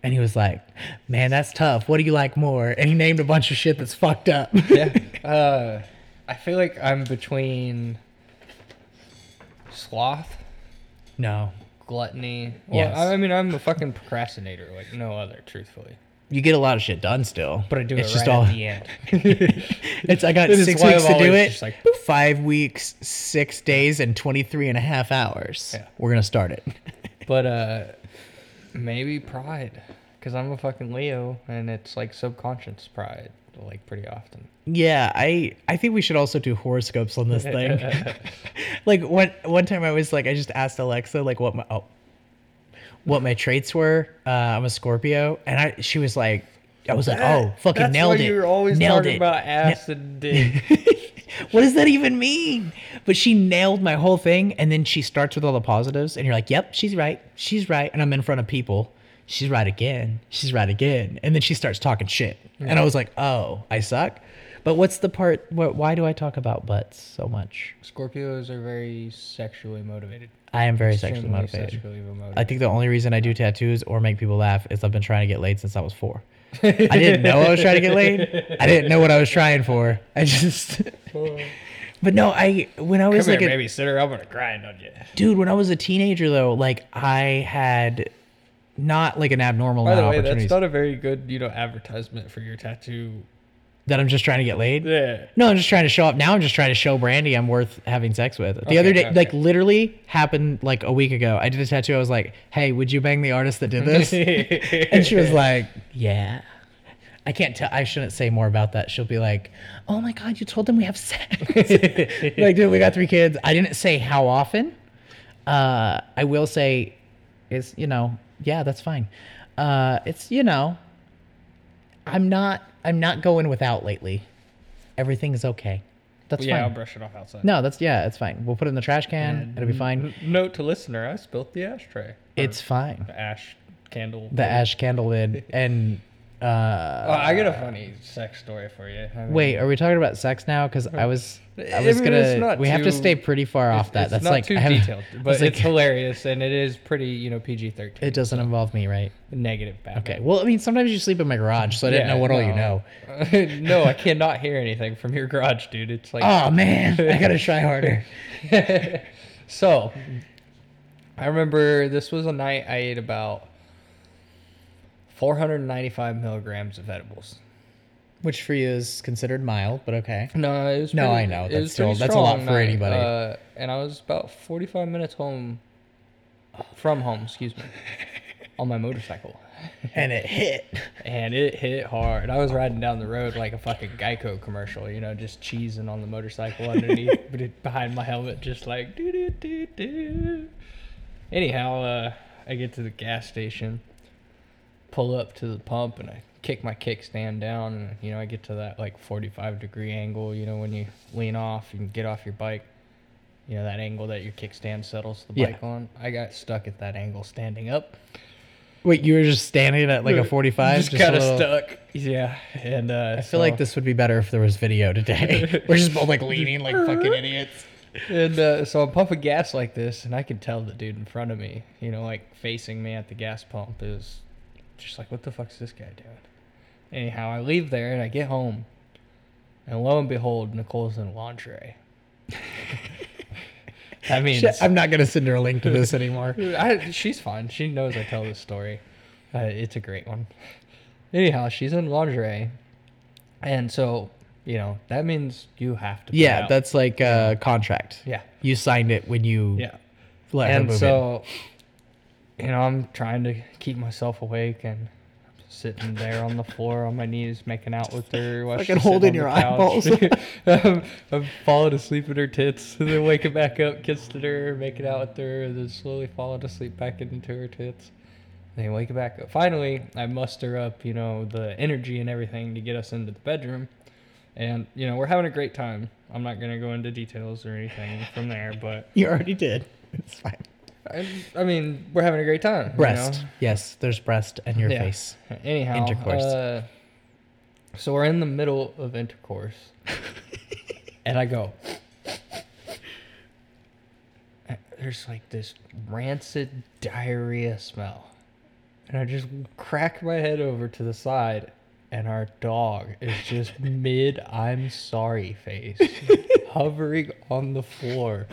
And he was like, "Man, that's tough. What do you like more?" And he named a bunch of shit that's fucked up. yeah. Uh, I feel like I'm between sloth, no, gluttony. Well, Yes. I I mean, I'm a fucking procrastinator, like no other, truthfully. you get a lot of shit done still, But I do it's it just right all. at the end. it's I got is six why weeks to do always it. just like, five weeks, six days, and 23 and a half hours. Yeah. We're gonna start it. But uh, maybe pride, because I'm a fucking Leo, and it's like subconscious pride, like pretty often. Yeah, I I think we should also do horoscopes on this thing. like one one time I was like I just asked Alexa like what my oh, what my traits were. Uh, I'm a Scorpio, and I she was like I was like oh fucking That's nailed why it. You were always nailed talking it. about ass and dick. what does that even mean? But she nailed my whole thing, and then she starts with all the positives, and you're like, "Yep, she's right, she's right," and I'm in front of people. She's right again. She's right again, and then she starts talking shit, and I was like, "Oh, I suck." But what's the part? What? Why do I talk about butts so much? Scorpios are very sexually motivated. I am very sexually motivated. sexually motivated. I think the only reason I do tattoos or make people laugh is I've been trying to get laid since I was four. I didn't know I was trying to get laid. I didn't know what I was trying for. I just. but no, I when I was Come like here, a, babysitter. I'm gonna grind on you. dude, when I was a teenager though, like I had not like an abnormal By the way, that's not a very good, you know, advertisement for your tattoo. that I'm just trying to get laid. Yeah. No, I'm just trying to show up. Now I'm just trying to show Brandy I'm worth having sex with. The Okay, other day, okay. like literally happened like a week ago. I did a tattoo. I was like, "Hey, would you bang the artist that did this?" and she was like, "Yeah." I can't tell. I shouldn't say more about that. She'll be like, "Oh my god, you told them we have sex." like, dude, we got three kids. I didn't say how often. Uh, I will say, it's you know, yeah, that's fine. Uh, it's you know, I'm not. I'm not going without lately. Everything's okay. That's fine. yeah, I'll brush it off outside. No, that's yeah, it's fine. We'll put it in the trash can. It'll be fine. Note to listener: I spilt the ashtray. It's fine. the ash candle. The ash candle lid and uh Oh, I got a funny sex story for you. I mean, wait, are we talking about sex now? Because I was I I mean, it's gonna not we have to stay pretty far off that. That's not like too I haven't- detailed, but was like, it's hilarious and it is pretty, you know, PG thirteen. it doesn't involve me, right? negative. Bad Okay. Well, I mean, sometimes you sleep in my garage, so I didn't know what all you know. no, I cannot hear anything from your garage, dude. It's like Oh man, I gotta try harder. so, I remember this was a night I ate about 495 milligrams of edibles. Which for you is considered mild, but okay. No, it was No, pretty- I know. That's still- that's a lot for night. anybody. Uh, and I was about 45 minutes home, from home, excuse me, on my motorcycle. And it hit. And it hit hard. I was riding down the road like a fucking Geico commercial, you know, just cheesing on the motorcycle underneath, but behind my helmet, just like do do do do. Anyhow, uh, I get to the gas station, pull up to the pump, and I kick my kickstand down, and you know, I get to that like 45 degree angle, you know, when you lean off and get off your bike. You know that angle that your kickstand settles the Yeah. bike on. I got stuck at that angle standing up. Wait, you were just standing at like a 45? Just, a kind of little- stuck. Yeah, and uh, I feel like this would be better if there was video today. We're just both like leaning like fucking idiots. And uh, so I'm pumping gas like this, and I can tell the dude in front of me, you know, like facing me at the gas pump, is just like, what the fuck's this guy doing? Anyhow, I leave there and I get home, and lo and behold, Nicole's in lingerie. that means Shit, I'm not gonna send her a link to this anymore. I, she's fine. She knows I tell this story. Uh, it's a great one. Anyhow, she's in lingerie, and so you know that means you have to. Yeah, out. that's like a contract. yeah, You signed it when you yeah. let her and move in. You know, I'm trying to keep myself awake and sitting there on the floor on my knees, making out with her. while Fucking holding your couch. eyeballs. I'm, I'm falling asleep in her tits, and then waking back up, kissing her, making out with her, and then slowly falling asleep back into her tits. Then waking back up. Finally, I muster up, you know, the energy and everything to get us into the bedroom. And, you know, we're having a great time. I'm not going to go into details or anything from there, but You already did. It's fine. I, I mean, we're having a great time. you Breast. know? Yes, there's breast and your Yeah. face. Anyhow, Intercourse. Uh, so we're in the middle of intercourse, and I go. There's like this rancid diarrhea smell and I just crack my head over to the side, and our dog is just mid I'm sorry face, hovering on the floor,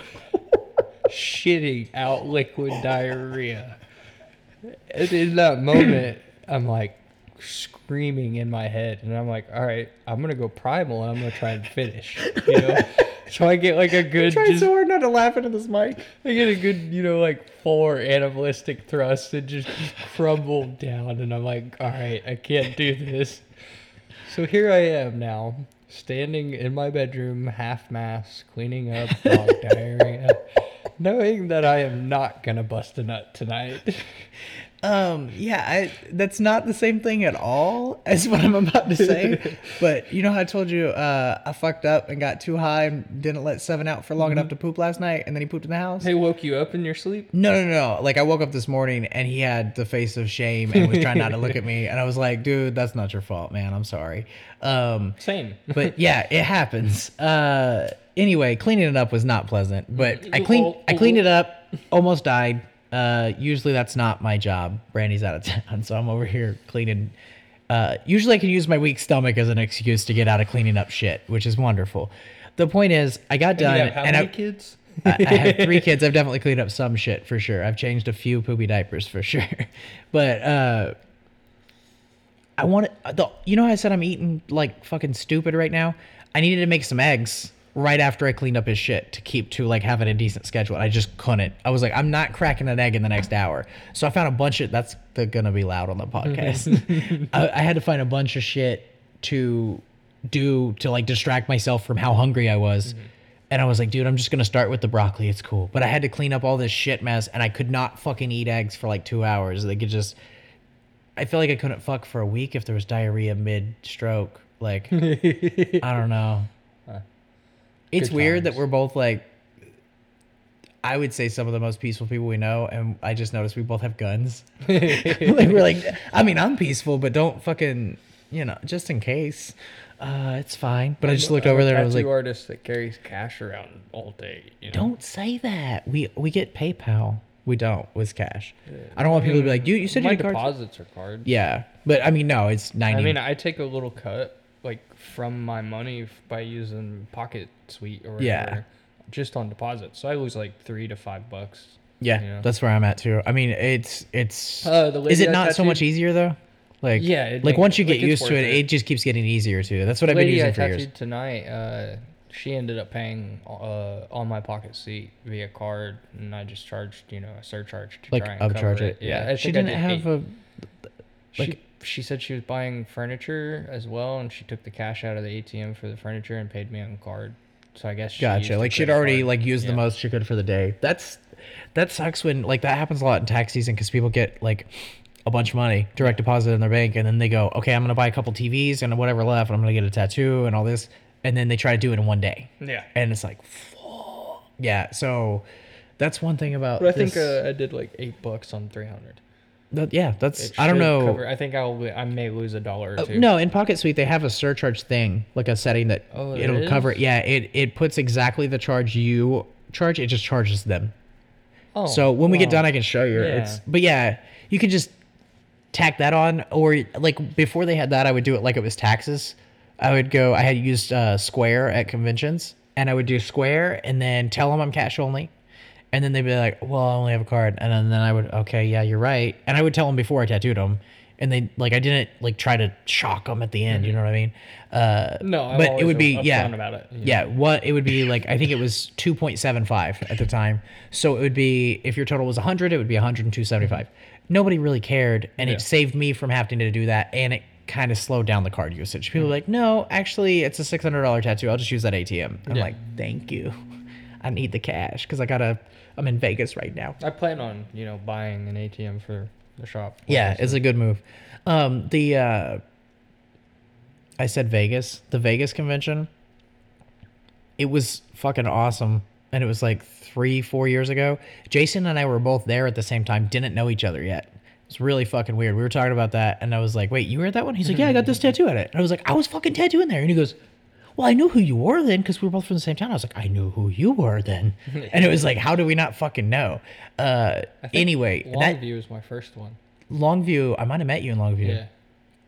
shitting out liquid diarrhea. And in that moment, I'm like screaming in my head, and I'm like, all right, I'm gonna go primal, and I'm gonna try and finish. You know? So I get like a good just so hard not to laugh into this mic. I get a good, you know, like four animalistic thrusts and just, just crumble down. And I'm like, all right, I can't do this. So here I am now, standing in my bedroom, half mask, cleaning up dog diarrhea, knowing that I am not going to bust a nut tonight. Um, yeah, I, that's not the same thing at all as what I'm about to say. but you know how I told you uh, I fucked up and got too high and didn't let Seven out for long enough to poop last night, and then he pooped in the house. They woke you up in your sleep? No, no, no. Like I woke up this morning and he had the face of shame and was trying not to look at me, and I was like, "Dude, that's not your fault, man. I'm sorry." Um, Same. but yeah, it happens. Uh, anyway, cleaning it up was not pleasant, but I cleaned I cleaned it up, almost died. Uh, usually that's not my job. Brandy's out of town, so I'm over here cleaning. Uh, usually I can use my weak stomach as an excuse to get out of cleaning up shit, which is wonderful. The point is, I got done, and many I, kids? I, I have three kids. I've definitely cleaned up some shit for sure. I've changed a few poopy diapers for sure. But uh I want the you know how I said I'm eating like fucking stupid right now? I needed to make some eggs right after I cleaned up his shit to keep to like having a decent schedule. I just couldn't. I was like, I'm not cracking an egg in the next hour. So I found a bunch of that's gonna be loud on the podcast. Mm-hmm. I, I had to find a bunch of shit to do to like distract myself from how hungry I was. Mm-hmm. And I was like, dude, I'm just gonna start with the broccoli. It's cool. But I had to clean up all this shit mess, and I could not fucking eat eggs for like two hours. They could just. I feel like I couldn't fuck for a week if there was diarrhea mid stroke. Like, I don't know. It's Good weird that we're both like. I would say some of the most peaceful people we know, and I just noticed we both have guns. like we're like, I mean, I'm peaceful, but don't fucking, you know, just in case. Uh, it's fine. But I just looked I'm over there and I was like, artist that carries cash around all day. You know? Don't say that. We we get PayPal. We don't with cash. I don't want people to be like, you you said you my had cards. deposits are cards. Yeah, but I mean, no, it's ninety. I mean, I take a little cut like from my money by using Pocket Suite or whatever, Yeah. just on deposit. So I lose like three to five bucks. yeah, that's where I'm at too. I mean, it's it's. Uh, the is it I not so tattooed- much easier though? Like Yeah, it like once you get like, it's used to worth it, it. it just keeps getting easier too. That's what I've been lady I using for years. tattooed tonight, uh, she ended up paying uh, on my Pocket Suite via card, and I just charged you know a surcharge to Like try and cover upcharge it. Yeah, I she think I didn't did have eight. a. Like- she said she was buying furniture as well, and she took the cash out of the ATM for the furniture and paid me on card. So I guess she used Gotcha. Like she'd already card. like used the most she could for the day. That's that sucks when like that happens a lot in tax season because people get like a bunch of money direct deposit in their bank and then they go, okay, I'm gonna buy a couple TVs and whatever left, and I'm gonna get a tattoo and all this, and then they try to do it in one day, Yeah. and it's like, fuck. yeah. So that's one thing about. But I think uh, I did like eight bucks on three hundred. That- yeah, that's I don't know. I think I'll I may lose a dollar or Uh, two. no, in Pocket Suite they have a surcharge thing, like a setting that Oh, it'll cover. Yeah, it it puts exactly the charge you charge. It just charges them. Oh, So when we get done, I can show you. Yeah. It's but yeah, you can just tack that on, or like before they had that, I would do it like it was taxes. I would go. I had used uh, Square at conventions, and I would do Square, and then tell them I'm cash only, and then they'd be like, "Well, I only have a card," and then, then I would, "Okay, yeah, you're right," and I would tell them before I tattooed them, and they like I didn't like try to shock them at the end. You know what I mean? Uh, No, I'm but it would be yeah about it, yeah what it would be like i think it was 2.75 at the time so it would be if your total was 100 it would be 102.75 nobody really cared and Yeah. it saved me from having to do that and it kind of slowed down the card usage people were like no actually it's a $600 tattoo i'll just use that atm i'm Yeah. like thank you i need the cash because i gotta i'm in vegas right now I plan on you know buying an ATM for the shop. yeah, it's a good move. Um, the uh, I said Vegas, the Vegas convention. It was fucking awesome, and it was like three, four years ago. Jason and I were both there at the same time. Didn't know each other yet. It's really fucking weird. We were talking about that, and I was like, "Wait, you were at that one?" He's like, "Yeah, I got this tattoo at it." And I was like, "I was fucking tattooing there," and he goes. Well, I knew who you were then because we were both from the same town. I was like, I knew who you were then, and it was like, how do we not fucking know? Uh, anyway, Longview was my first one. Longview. I might have met you in Longview. Yeah.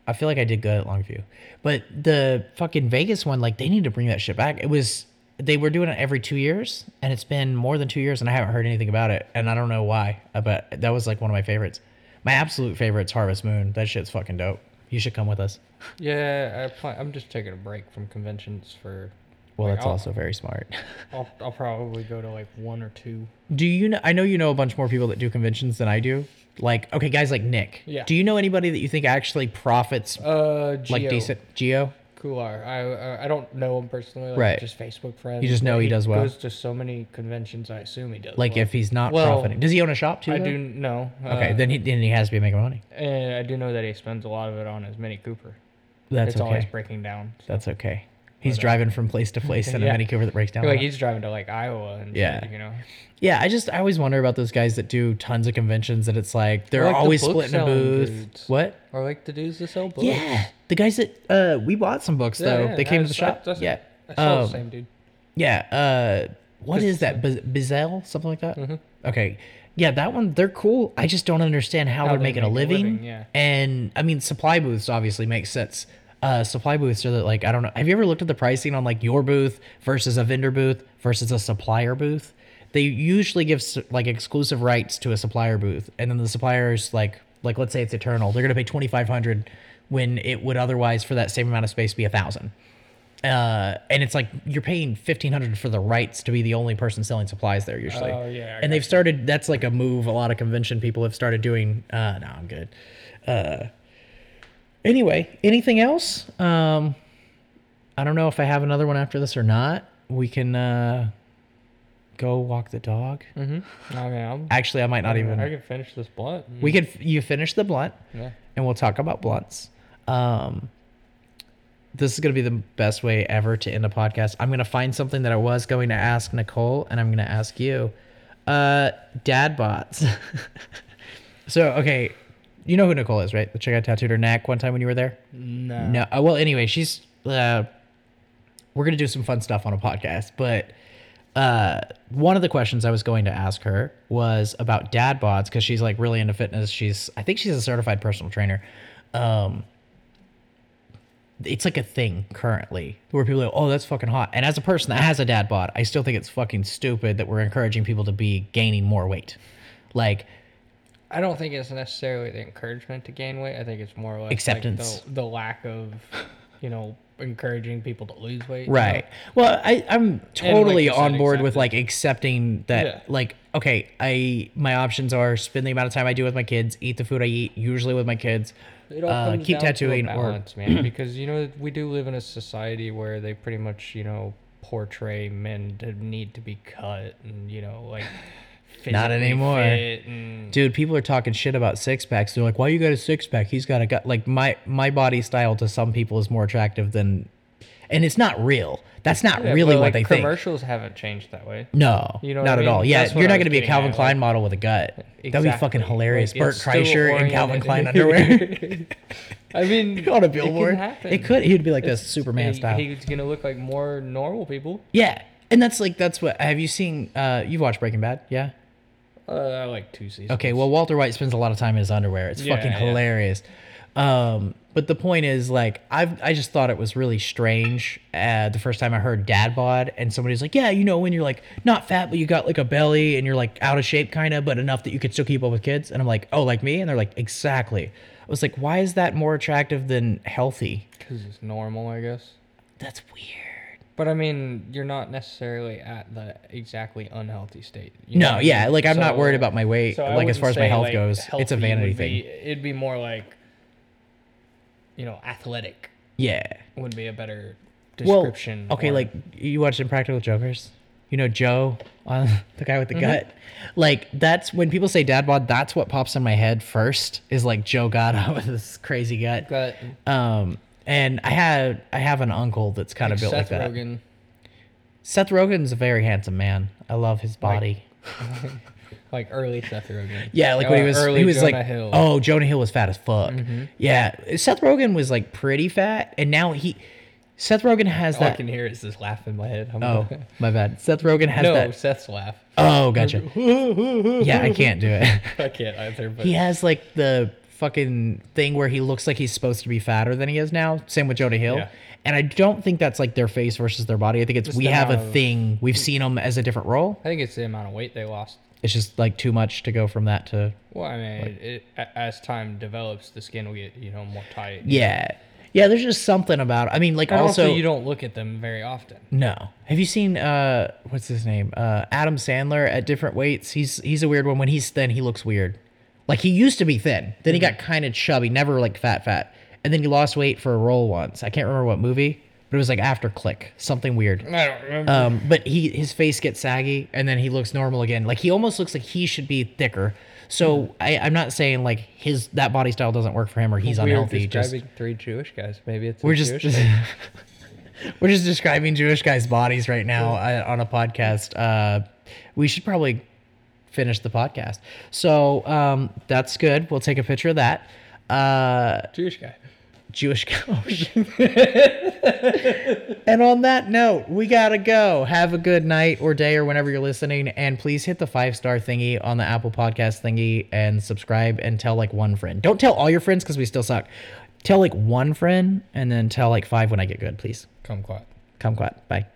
I feel like I did good at Longview, but the fucking Vegas one, like they need to bring that shit back. It was they were doing it every two years, and it's been more than two years, and I haven't heard anything about it, and I don't know why. But that was like one of my favorites. My absolute favorite's Harvest Moon. That shit's fucking dope. You should come with us. Yeah, I plan, I'm just taking a break from conventions for. Well, like, that's I'll, also very smart. I'll, I'll probably go to like one or two. Do you know? I know you know a bunch more people that do conventions than I do. Like, okay, guys like Nick. Yeah. Do you know anybody that you think actually profits Uh, Geo. like decent? Geo. Cooler. I I I don't know him personally. Like Right. Just Facebook friends. You just know he does well. Goes to so many conventions. I assume he does. Like, well. if he's not Well, profiting, does he own a shop too? I though? do know. Okay, uh, then he then he has to be making money. And I do know that he spends a lot of it on his Mini Cooper. That's okay. it's always breaking down. so- That's okay. He's But, uh, driving from place to place in a yeah. Mini Cooper that breaks down. Like he's driving to like Iowa and Yeah. you know. Yeah, I just I always wonder about those guys that do tons of conventions and it's like they're like always book splitting a booth. dudes. What? Or like the dudes that sell books. Yeah, the guys that uh we bought some books Yeah, though. yeah, they came to the shop. that's- yeah. I saw Um, the same dude. Yeah. Uh, what is that? Biz- Bizel, something like that. Mhm. Okay. Yeah, that one. They're cool. I just don't understand how, How they're they making a make a living. living, yeah. And I mean, supply booths obviously make sense. Uh, supply booths are that like I don't know. Have you ever looked at the pricing on like your booth versus a vendor booth versus a supplier booth? They usually give like exclusive rights to a supplier booth, and then the suppliers like like let's say it's Eternal, they're gonna pay twenty five hundred when it would otherwise for that same amount of space be a thousand uh, and it's like you're paying fifteen hundred for the rights to be the only person selling supplies there usually. Oh, yeah, I and they've started. That's like a move. A lot of convention people have started doing. Uh, no, I'm good. Uh, anyway, anything else? Um, I don't know if I have another one after this or not. We can uh, go walk the dog. Mm-hmm. I mean, I'm, Actually, I might not even. I can finish this blunt. we could. You finish the blunt Yeah. and we'll talk about blunts. Um, this is going to be the best way ever to end a podcast. I'm going to find something that I was going to ask Nicole, and I'm going to ask you. Uh, dad bots. so, okay, you know who Nicole is, right? The chick I tattooed her neck one time when you were there. No. No. Uh, well, anyway, she's. Uh, we're gonna do some fun stuff on a podcast, but uh, one of the questions I was going to ask her was about dad bods because she's like really into fitness. She's, I think she's a certified personal trainer. Um, it's like a thing currently where people like, oh, that's fucking hot. And as a person that has a dad bod, I still think it's fucking stupid that we're encouraging people to be gaining more weight. Like, I don't think it's necessarily the encouragement to gain weight. I think it's more like Acceptance. like the, the lack of, you know, encouraging people to lose weight. you Right. know? Well, I, I'm totally said, on board with like accepting that Yeah. like okay, I my options are spend the amount of time I do with my kids, eat the food I eat, usually with my kids. It all Uh, keep down to a tattooing or balance, man. Because you know we do live in a society where they pretty much you know portray men to need to be cut and you know like Not anymore. and Dude, people are talking shit about six packs. They're like, "Why you got a six pack? He's got a gut." Like my my body style to some people is more attractive than, and it's not real. That's not Yeah, really what they think. commercials haven't changed that way. No, You know not I at all. Yeah, That's you're not going to be a Calvin at, Klein like- model with a gut. That'd be fucking hilarious. Like, Bert it's Kreischer in Calvin Klein underwear I mean, on a It, billboard. can. It could. He'd be like this Superman he- style. He's gonna look like more normal people. Yeah, and that's like that's what. Have you seen? Uh, you've watched Breaking Bad, yeah? Uh, I like two seasons. Okay, well Walter White spends a lot of time in his underwear. It's Yeah, fucking yeah. hilarious. Um, but the point is, like, I've I just thought it was really strange. Uh, the first time I heard dad bod, and somebody's like, "Yeah, you know, when you're like not fat, but you got like a belly, and you're like out of shape, kind of, but enough that you could still keep up with kids." And I'm like, "Oh, like me?" And they're like, "Exactly." I was like, "Why is that more attractive than healthy?" because it's normal, I guess. That's weird. But I mean, you're not necessarily at the exactly unhealthy state. you know No, what I yeah, like I'm not worried about my weight. so like as far as my health like, goes, it's a vanity would thing. be- it'd be more like, you know, athletic Yeah. would be a better description. Well, okay, or- like you watched Impractical Jokers. You know Joe, uh, the guy with the Mm-hmm. gut. Like that's when people say dad bod. That's what pops in my head first. Is like Joe Gatto with this crazy gut. Gut, Um, and I had I have an uncle that's kind of built Seth like that. Seth Rogen. Seth Rogen's a very handsome man. I love his body. like early Seth Rogen. yeah, like when he was early he was Jonah like Hill. oh Jonah Hill was fat as fuck. Mm-hmm. Yeah, Seth Rogen was like pretty fat, and now he Seth Rogen has All I that. can hear is this laugh in my head. I'm Oh, my bad. Seth Rogen has no, that. Seth's laugh. Oh, gotcha. yeah, I can't do it. I can't either. But he has like the fucking thing where he looks like he's supposed to be fatter than he is now. Same with Jonah Hill. Yeah. And I don't think that's like their face versus their body. I think it's Just we have a of- thing. We've seen them as a different role. I think it's the amount of weight they lost. It's just like too much to go from that to Well, I mean, it, it, as time develops, the skin will get you know more tight. yeah, yeah. There's just something about. I mean, like And also, you don't look at them very often. no. Have you seen uh what's his name uh Adam Sandler at different weights? He's he's a weird one. When he's thin, he looks weird. Like he used to be thin, then he got kind of chubby, never like fat fat, and then he lost weight for a role once. I can't remember what movie, it was like after Click, something weird. I don't remember. Um, but he his face gets saggy and then he looks normal again. Like he almost looks like he should be thicker. So I, I'm not saying like his that body style doesn't work for him or he's we were unhealthy. Just describing three Jewish guys. Maybe it's a we're just Jewish thing. we're just describing Jewish guys' bodies right now uh, on a podcast. Uh, we should probably finish the podcast. So um, that's good. We'll take a picture of that. Uh, Jewish guy. Jewish coach. and on that note, we gotta go. Have a good night or day or whenever you're listening, and please hit the five star thingy on the Apple Podcast thingy and subscribe and tell like one friend. Don't tell all your friends because we still suck. Tell like one friend and then tell like five when I get good, please. Come quiet. Come quiet. Bye.